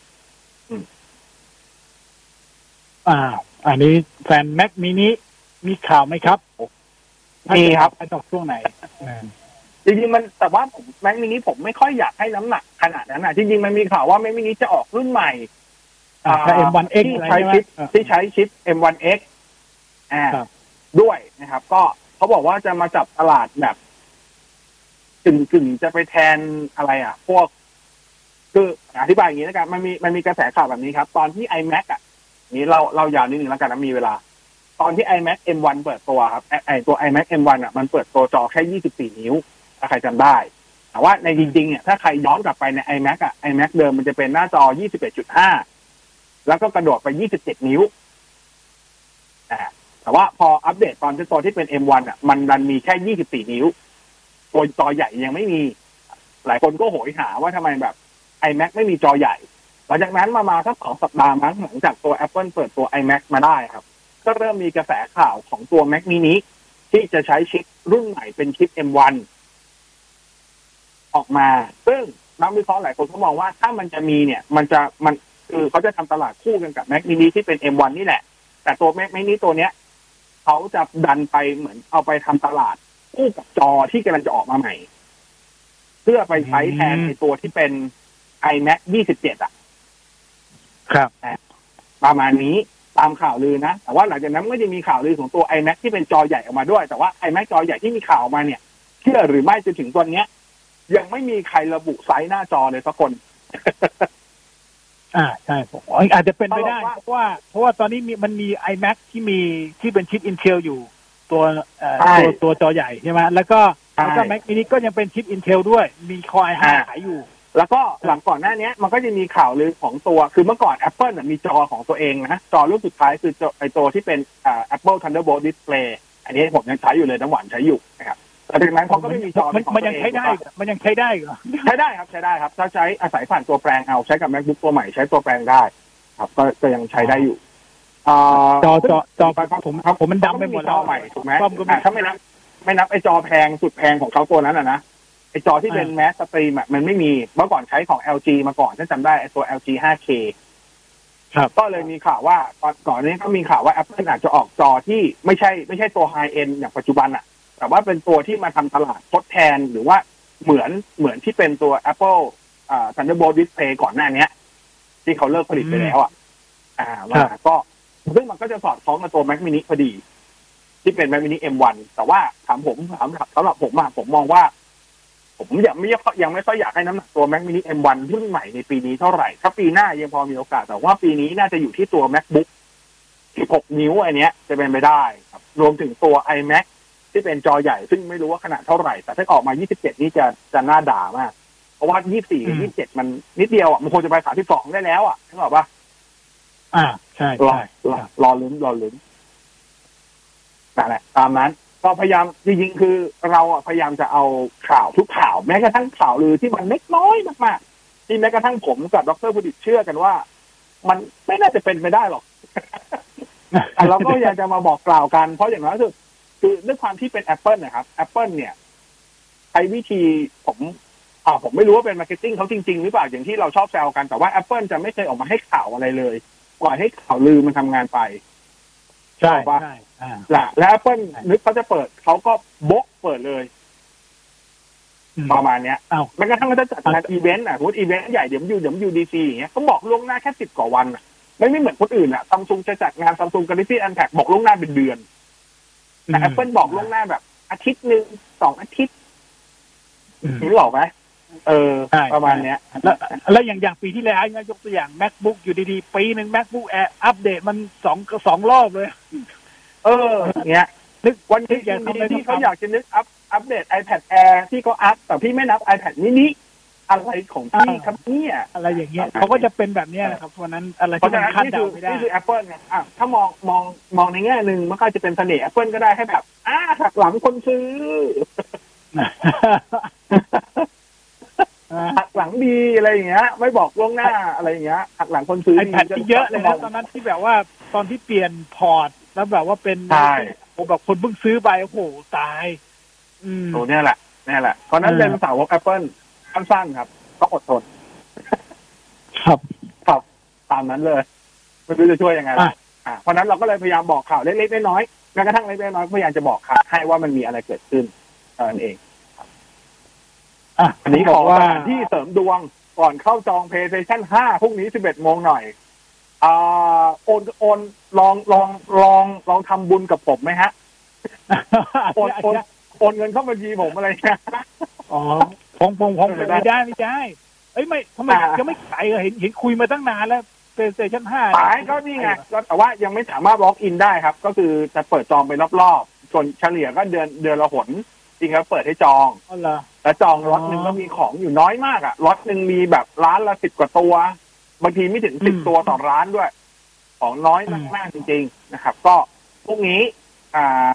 อ่า อันนี้แฟนแม็กมินิ มีข่าวไหมครับมีครับถ้าจะออกช่วงไหนอ่าจริงๆมันแต่ว่าผมแม็กมินิผมไม่ค่อยอยากให้น้ำหนักขนาดนั้นนะจริงๆมันมีข่าวว่าแม็กมินิจะออกรุ่นใหม่อ่าถ้า M1X ที่อะไรใช้ใช่ไหมชิปอ่าที่ใช้ชิป M1X อ่าครับด้วยนะครับ ก็เขาบอกว่าจะมาจับตลาดแบบกึ่งกึ่งๆจะไปแทนอะไรอะ พวก คืออธิบายอย่างนี้แล้วกันมันมีมันมีกระแสข่าวแบบนี้ครับ ตอนที่ iMac อะ นี่เราเรายาวนิดหนึ่งแล้วกันนะมีเวลา ตอนที่ iMac M1 เปิดตัวครับไอตัว iMac M1 อะมันเปิดตัวจอแค่ 24 นิ้วถ้าใครจำได้ แต่ว่าในจริงๆเนี่ยถ้าใครย้อนกลับไปใน iMac อะ iMac เดิมมันจะเป็นหน้าจอ 21.5 แล้วก็กระโดดไป 27 นิ้วแต่ว่าพออัปเดตตอนที่ตัวที่เป็น M1 อะมันดันมีแค่ 24 นิ้วตัวจอใหญ่ยังไม่มี หลายคนก็โหยหาว่าทำไมแบบ iMac ไม่มีจอใหญ่ หลังจากนั้นมามาสักสองสัปดาห์มั้งหลังจากตัว Apple เปิดตัว iMac มาได้ครับ ก็เริ่มมีกระแสข่าวของตัว Mac mini ที่จะใช้ชิปรุ่นใหม่เป็นชิป M1 ออกมา ซึ่งนักวิเคราะห์หลายคนก็มองว่าถ้ามันจะมีเนี่ย มันจะมันคือเขาจะทำตลาดคู่กันกับ Mac mini ที่เป็น M1 นี่แหละ แต่ตัว Mac mini ตัวเนี้ยเขาจะดันไปเหมือนเอาไปทำตลาดคู่กับจอที่กำลังจะออกมาใหม่ เพื่อไปใช้แทนอืมในตัวที่เป็น iMac 27 อะ ครับ ประมาณนี้ ตามข่าวลือนะ แต่ว่าหลังจากนั้นก็จะมีข่าวลือของตัว iMac ที่เป็นจอใหญ่ออกมาด้วย แต่ว่า iMac จอใหญ่ที่มีข่าวออกมาเนี่ยเชื่อหรือไม่จนถึงตอนเนี้ย ยังไม่มีใครระบุไซส์หน้าจอเลยสักคน อ่าใช่ผมอาจจะเป็นไปได้เขาบอกว่าเพราะว่าเพราะว่าตอนนี้มีมันมี iMac ที่มีที่เป็นชิป Intel อยู่ ตัวเอ่อใช่ตัวตัวจอใหญ่ใช่ไหมแล้วก็ใช่แล้วก็ Mac mini ก็ยังเป็นชิป Intel ด้วย มี Core i5 อ่าขายอยู่ แล้วก็หลังก่อนหน้าเนี้ยมันก็จะมีข่าวลือของตัว คือเมื่อก่อน Apple น่ะมีจอของตัวเองนะ จอรุ่นสุดท้ายคือจอไอตัวที่เป็นอ่า Apple Thunderbolt Display อันนี้ผมยังใช้อยู่เลยน้ำหวานใช้อยู่นะครับแต่จากนั้นเขาก็ไม่มีจอมันเป็ของมันยังตัวเอใช้ได้ถูกเหรอมันยังใช้ได้เหรอปะใช้ได้ครับใช้ได้ครับ ถ้าใช้อาศัยผ่านตัวแปลงเอาใช้กับ MacBook ตัวใหม่ใช้ตัวแปลงได้ ครับ ก็ก็ยังใช้ได้อยู่อ่าจอจอจอครับผมครับผมมันดำไปหมดจแล้อวใหม่ถูกไหมป้อมก็มีอะถ้าไม่นับไม่นับไอจอแพงสุดแพงของเขาตัวนั้นอะนะ ไอจอที่เป็นแมสสตรีมอะมันไม่มีเมื่อก่อนใช้ของ LG มาก่อนถ้าจำได้ไอตัว LG 5K ครับก็เลยมีข่าวว่าตอนก่อนนี้ก็มีข่าวว่า Apple อาจจะออกจอที่ไม่ใช่ไม่ใช่ตัวไฮเอ็นอย่างปัจจุบันอะแต่ว่าเป็นตัวที่มาทำตลาดทดแทนหรือว่าเหมือนเหมือนที่เป็นตัว Apple อ่า Thunderbolt Display ก่อนหน้าเนี้ยที่เขาเลิกผลิตไปแล้วอะ อ่ามาก็ซึ่งมันก็จะสอดคล้องกับตัว Mac mini พอดี ที่เป็น Mac mini M1 แต่ว่าถามผมถามสำหรับผมอะผมมองว่า ผมยังไม่ยังไม่ค่อยอยากให้น้ำหนักตัว Mac mini M1 รุ่นใหม่ในปีนี้เท่าไหร่ ถ้าปีหน้ายังพอมีโอกาส แต่ว่าปีนี้น่าจะอยู่ที่ตัว MacBook 16 นิ้วอันเนี้ยจะเป็นไปได้ครับ รวมถึงตัว iMac ที่เป็นจอใหญ่ ซึ่งไม่รู้ว่าขนาดเท่าไหร่ แต่ถ้าออกมา 27 นี่จะจะน่าด่ามาก เพราะว่า 24กับ27 มันนิดเดียวอะ มันควรจะไป 32 ได้แล้วอะนึกออกปะอ่า ใช่รอใช่รอรอลุ้นรอลุ้นนั่นแหละตามนั้น ก็พยายามจริงๆคือเราพยายามจะเอาข่าวทุกข่าว แม้กระทั่งข่าวลือที่มันเล็กน้อยมากๆที่แม้กระทั่งผมกับดรพุดิตเชื่อกันว่า มันไม่น่าจะเป็นไปได้หรอกแต่เราก็อยากจะมาบอกกล่าวกัน เพราะอย่างน้อยคือคือด้วยความที่เป็น Apple นะครับ Apple เนี่ยใช้วิธีผมอ่าผมไม่รู้ว่าเป็น marketing เขาจริง ๆ หรือเปล่าอย่างที่เราชอบแซวกันแต่ว่า Apple จะไม่เคยออกมาให้ข่าวอะไรเลยปล่อยให้ข่าวลือมันทำงานไป ใช่ว่าใช่อ่าและและ Apple นึกเขาจะเปิดเขาก็โบกเปิดเลยอืมประมาณเนี้ยอ้าวแม้กระทั่งเขาจะจัดงานอีเวนต์อะสมมติอีเวนต์ใหญ่เดี๋ยวมันอยู่เดี๋ยว WWDC อย่างเงี้ยเขาบอกล่วงหน้าแค่สิบกว่าวันอะไม่ไม่เหมือนคนอื่นอะซัมซุงจะจัดงานซัมซุงกา a ล็กซี่อันแท็กบอกล่วงหน้าเป็นเดือนแต่ Apple บอกล่วงหน้าแบบ อาทิตย์หนึ่งสองอาทิตย์อืมนึกออกไหม เออใช่ประมาณเนี้ย แล้วแล้วอย่างอย่างปีที่แล้วเนี่ยยกตัวอย่าง macbook อยู่ดีๆ ปีหนึ่ง macbook air อัปเดตมันสองสองรอบเลย เออเงี้ยนึกวันนี้อยากทำอะไรที่ก็เขาทำอยากจะนึกอัพอัปเดต iPad Air ที่เขาอัพแต่พี่ไม่นับ iPad mini อะไรของพี่ครับเนี่ยอะไรอย่างเงี้ยเขาก็จะเป็นแบบเนี้ยนะครับเพราะฉะนั้นอะไรเพราะที่ฉะมันนั้นคาดนี่เดาคือไม่ได้นี่คือ Apple ไงอะถ้ามองมองมองในแง่หนึ่งมันก็จะเป็นเสน่ห์ Apple ก็ได้ให้แบบอ่าหักหลังคนซื้อ หักหลังดีอะไรอย่างเงี้ย ไม่บอกล่วงหน้าอะไรอย่างเงี้ยหักหลังคนซื้อไอแพดที่เยอะเลยนะตอนนั้นที่แบบว่าตอนที่เปลี่ยนพอร์ตแล้วแบบว่าเป็นใช่ผมแบบคนเพิ่งซื้อไปโอ้โหตายอืมโอ้เนี่ยแหละเนี่ยแหละเพราะฉะนั้นเออเป็นสาวก Apple สั้นๆครับต้องอดทนครับครับตามนั้นเลยไม่รู้จะช่วยยังไงอะอะเพราะฉะนั้นเราก็เลยพยายามบอกข่าวเล็กๆน้อยๆแม้กระทั่งเล็กๆน้อยๆพยายามจะบอกข่าวให้ว่ามันมีอะไรเกิดขึ้นเท่านั้นเอง อะอันนี้บขออกว่าสถานที่เสริมดวงก่อนเข้าจอง PlayStation 5พรุ่งนี้ 11 โมงหน่อยอ่าโอนโอนลองลองลองลองทำบุญกับผมไหมฮะโอนโอนโอนเงินเข้าบัญชีผมอะไรเงี้ยอ๋อผมผมผมเออไม่ได้ไม่ได้เอ้ยไม่ทำไมอ่ายังไม่ขายเหรอเห็นเห็นคุยมาตั้งนานแล้ว PlayStation 5ขายก็นี่ไงก็แต่ว่ายังไม่สามารถ walk-in ได้ครับ ก็คือจะเปิดจองไปรอบๆส่วนเฉลี่ยก็เดือนเดือนละหนจริงครับเปิดให้จองอ๋อเหรอ แล้วจองล็อตอ๋อหนึ่งก็มีของอยู่น้อยมากอะล็อตหนึ่งมีแบบร้านละสิบกว่าตัวบางทีไม่ถึงสิบอืมตัวต่อร้านด้วย ของน้อยอืมมากๆจริง ๆ นะครับ ก็พรุ่งนี้อ่า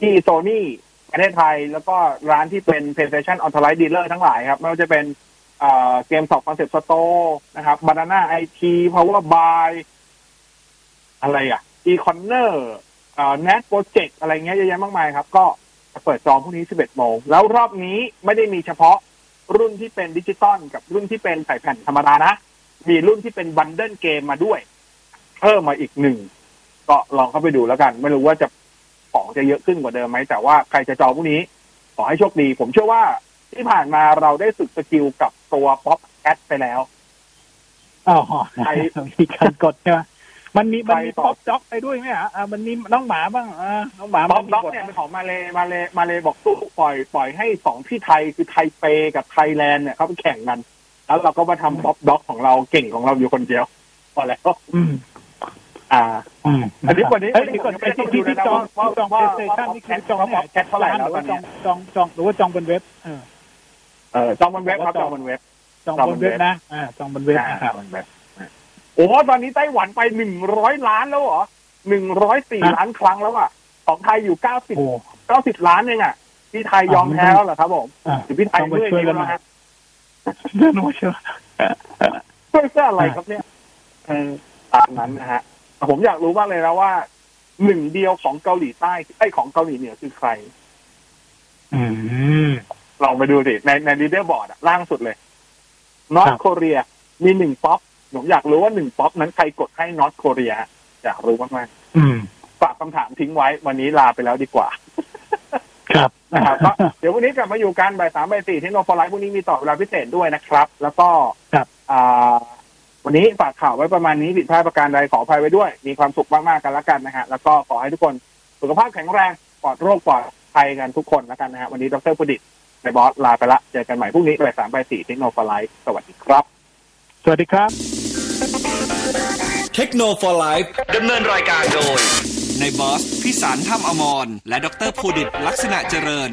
ที่โซนี่ประเทศไทยแล้วก็ร้านที่เป็น PlayStation Authorized Dealer ทั้งหลายครับ ไม่ว่าจะเป็นอ่า Game Shop Concept Store นะครับ Banana IT Power Buy อะไรอะ e c o n n e r อ่า NadzProject อะไรเงี้ยเยอะแยะมากมายครับ ก็ เปิดจองพรุ่งนี้ 11 โมง แล้วรอบนี้ไม่ได้มีเฉพาะรุ่นที่เป็นดิจิตอลกับรุ่นที่เป็นใส่แผ่นธรรมดานะ มีรุ่นที่เป็น bundle เกมมาด้วย เพิ่มมาอีกหนึ่ง ก็ลองเข้าไปดูแล้วกัน ไม่รู้ว่าจะของจะเยอะขึ้นกว่าเดิมไหม แต่ว่าใครจะจองพวกนี้ ขอให้โชคดี ผมเชื่อว่าที่ผ่านมาเราได้ฝึกสกิลกับตัวป๊อปแคทไปแล้วอ๋อใครมีการกดใช่ไหม มันมีมันมีใครตอบป๊อปจ็อกไปด้วยไหมอะอ่ามันมีน้องหมาบ้างอ่าน้องหมาป๊อปมันด็อกมีกฎเนี่ยเป็นของมาเลมาเลมาเลบอกตู้ปล่อยปล่อยให้สองที่ไทยคือไทเปกับไทยแลนด์เนี่ยเขาไปแข่งกัน แล้วเราก็มาทำป๊อปด็อกของเราเก่งของเราอยู่คนเดียวพอแล้วอืมอ่าอืมอันนี้วันนี้เอ้ยเดี๋ยวก่อนไอ้ที่ที่ที่จองว่าที่จองว่า PlayStation นี่คือจองว่าเนี่ยแคทเท่าไหร่หแล้วรือตอว่านจอเนี้งยจองจองหรือว่าจองบนเว็บเออเออจองบนเว็บครับว่าจจอองงบนเว็บจองบนเว็บนะอ่าจองบนเว็บนะครับ โอ้โหตอนนี้ไต้หวันไปหนึ่งร้อยล้านแล้วเหรอหนึ่งร้อยสี่ฮะล้านครั้งแล้วอะ ของไทยอยู่เก้าสิบโอ้เก้าสิบล้านเองอะ พี่ไทยยอมแพ้แล้วเหรอครับผมอ่าหรือพี่ไทยต้องไปเมื่อยช่วยนิ้วกันแล้วหน่อยฮะเรื่องนู้นเชื่อช่วยเพื่ออะไรครับเนี่ยเออตามนั้นนะฮะแต่ผมอยากรู้มากเลยนะว่าหนึ่งเดียวของเกาหลีใต้เอ้ยของเกาหลีเหนือคือใคร อืมลองไปดูสิในใน leaderboard ล่างสุดเลยนอคตรับโคเรียมีหนึ่งป๊อป ผมอยากรู้ว่าหนึ่งป๊อปนั้นใครกดให้ North Korea อยากรู้มากอืมๆฝากคำถามทิ้งไว้วันนี้ลาไปแล้วดีกว่า ครับนะครับก็เดี๋ยววันนี้กลับมาอยู่กันบ่ายสามบ่ายสี่ที่โนโฟไลฟ์พรุ่งนี้มีต่อเวลาพิเศษด้วยนะครับ แล้วก็ครับอ่าวันนี้ฝากข่าวไว้ประมาณนี้ผิดพลาดประการใดขออภัยไว้ด้วย มีความสุขมากๆกันแล้วกันนะฮะแล้วก็ขอให้ทุกคนสุขภาพแข็งแรงปลอดโรคปลอดภัยกันทุกคนแล้วกันนะฮะวันนี้ดรพุดิตในบอสลาไปละเจอกันใหม่พรุ่งนี้บ่ายสามบ่ายสี่ที่โนโฟไลฟ์สวัสดีครับ สวัสดีครับ เทคโนโลยีดำเนินรายการโดย ในบอส พิสารถ้ำอมร และดรภูดิตลักษณะเจริญ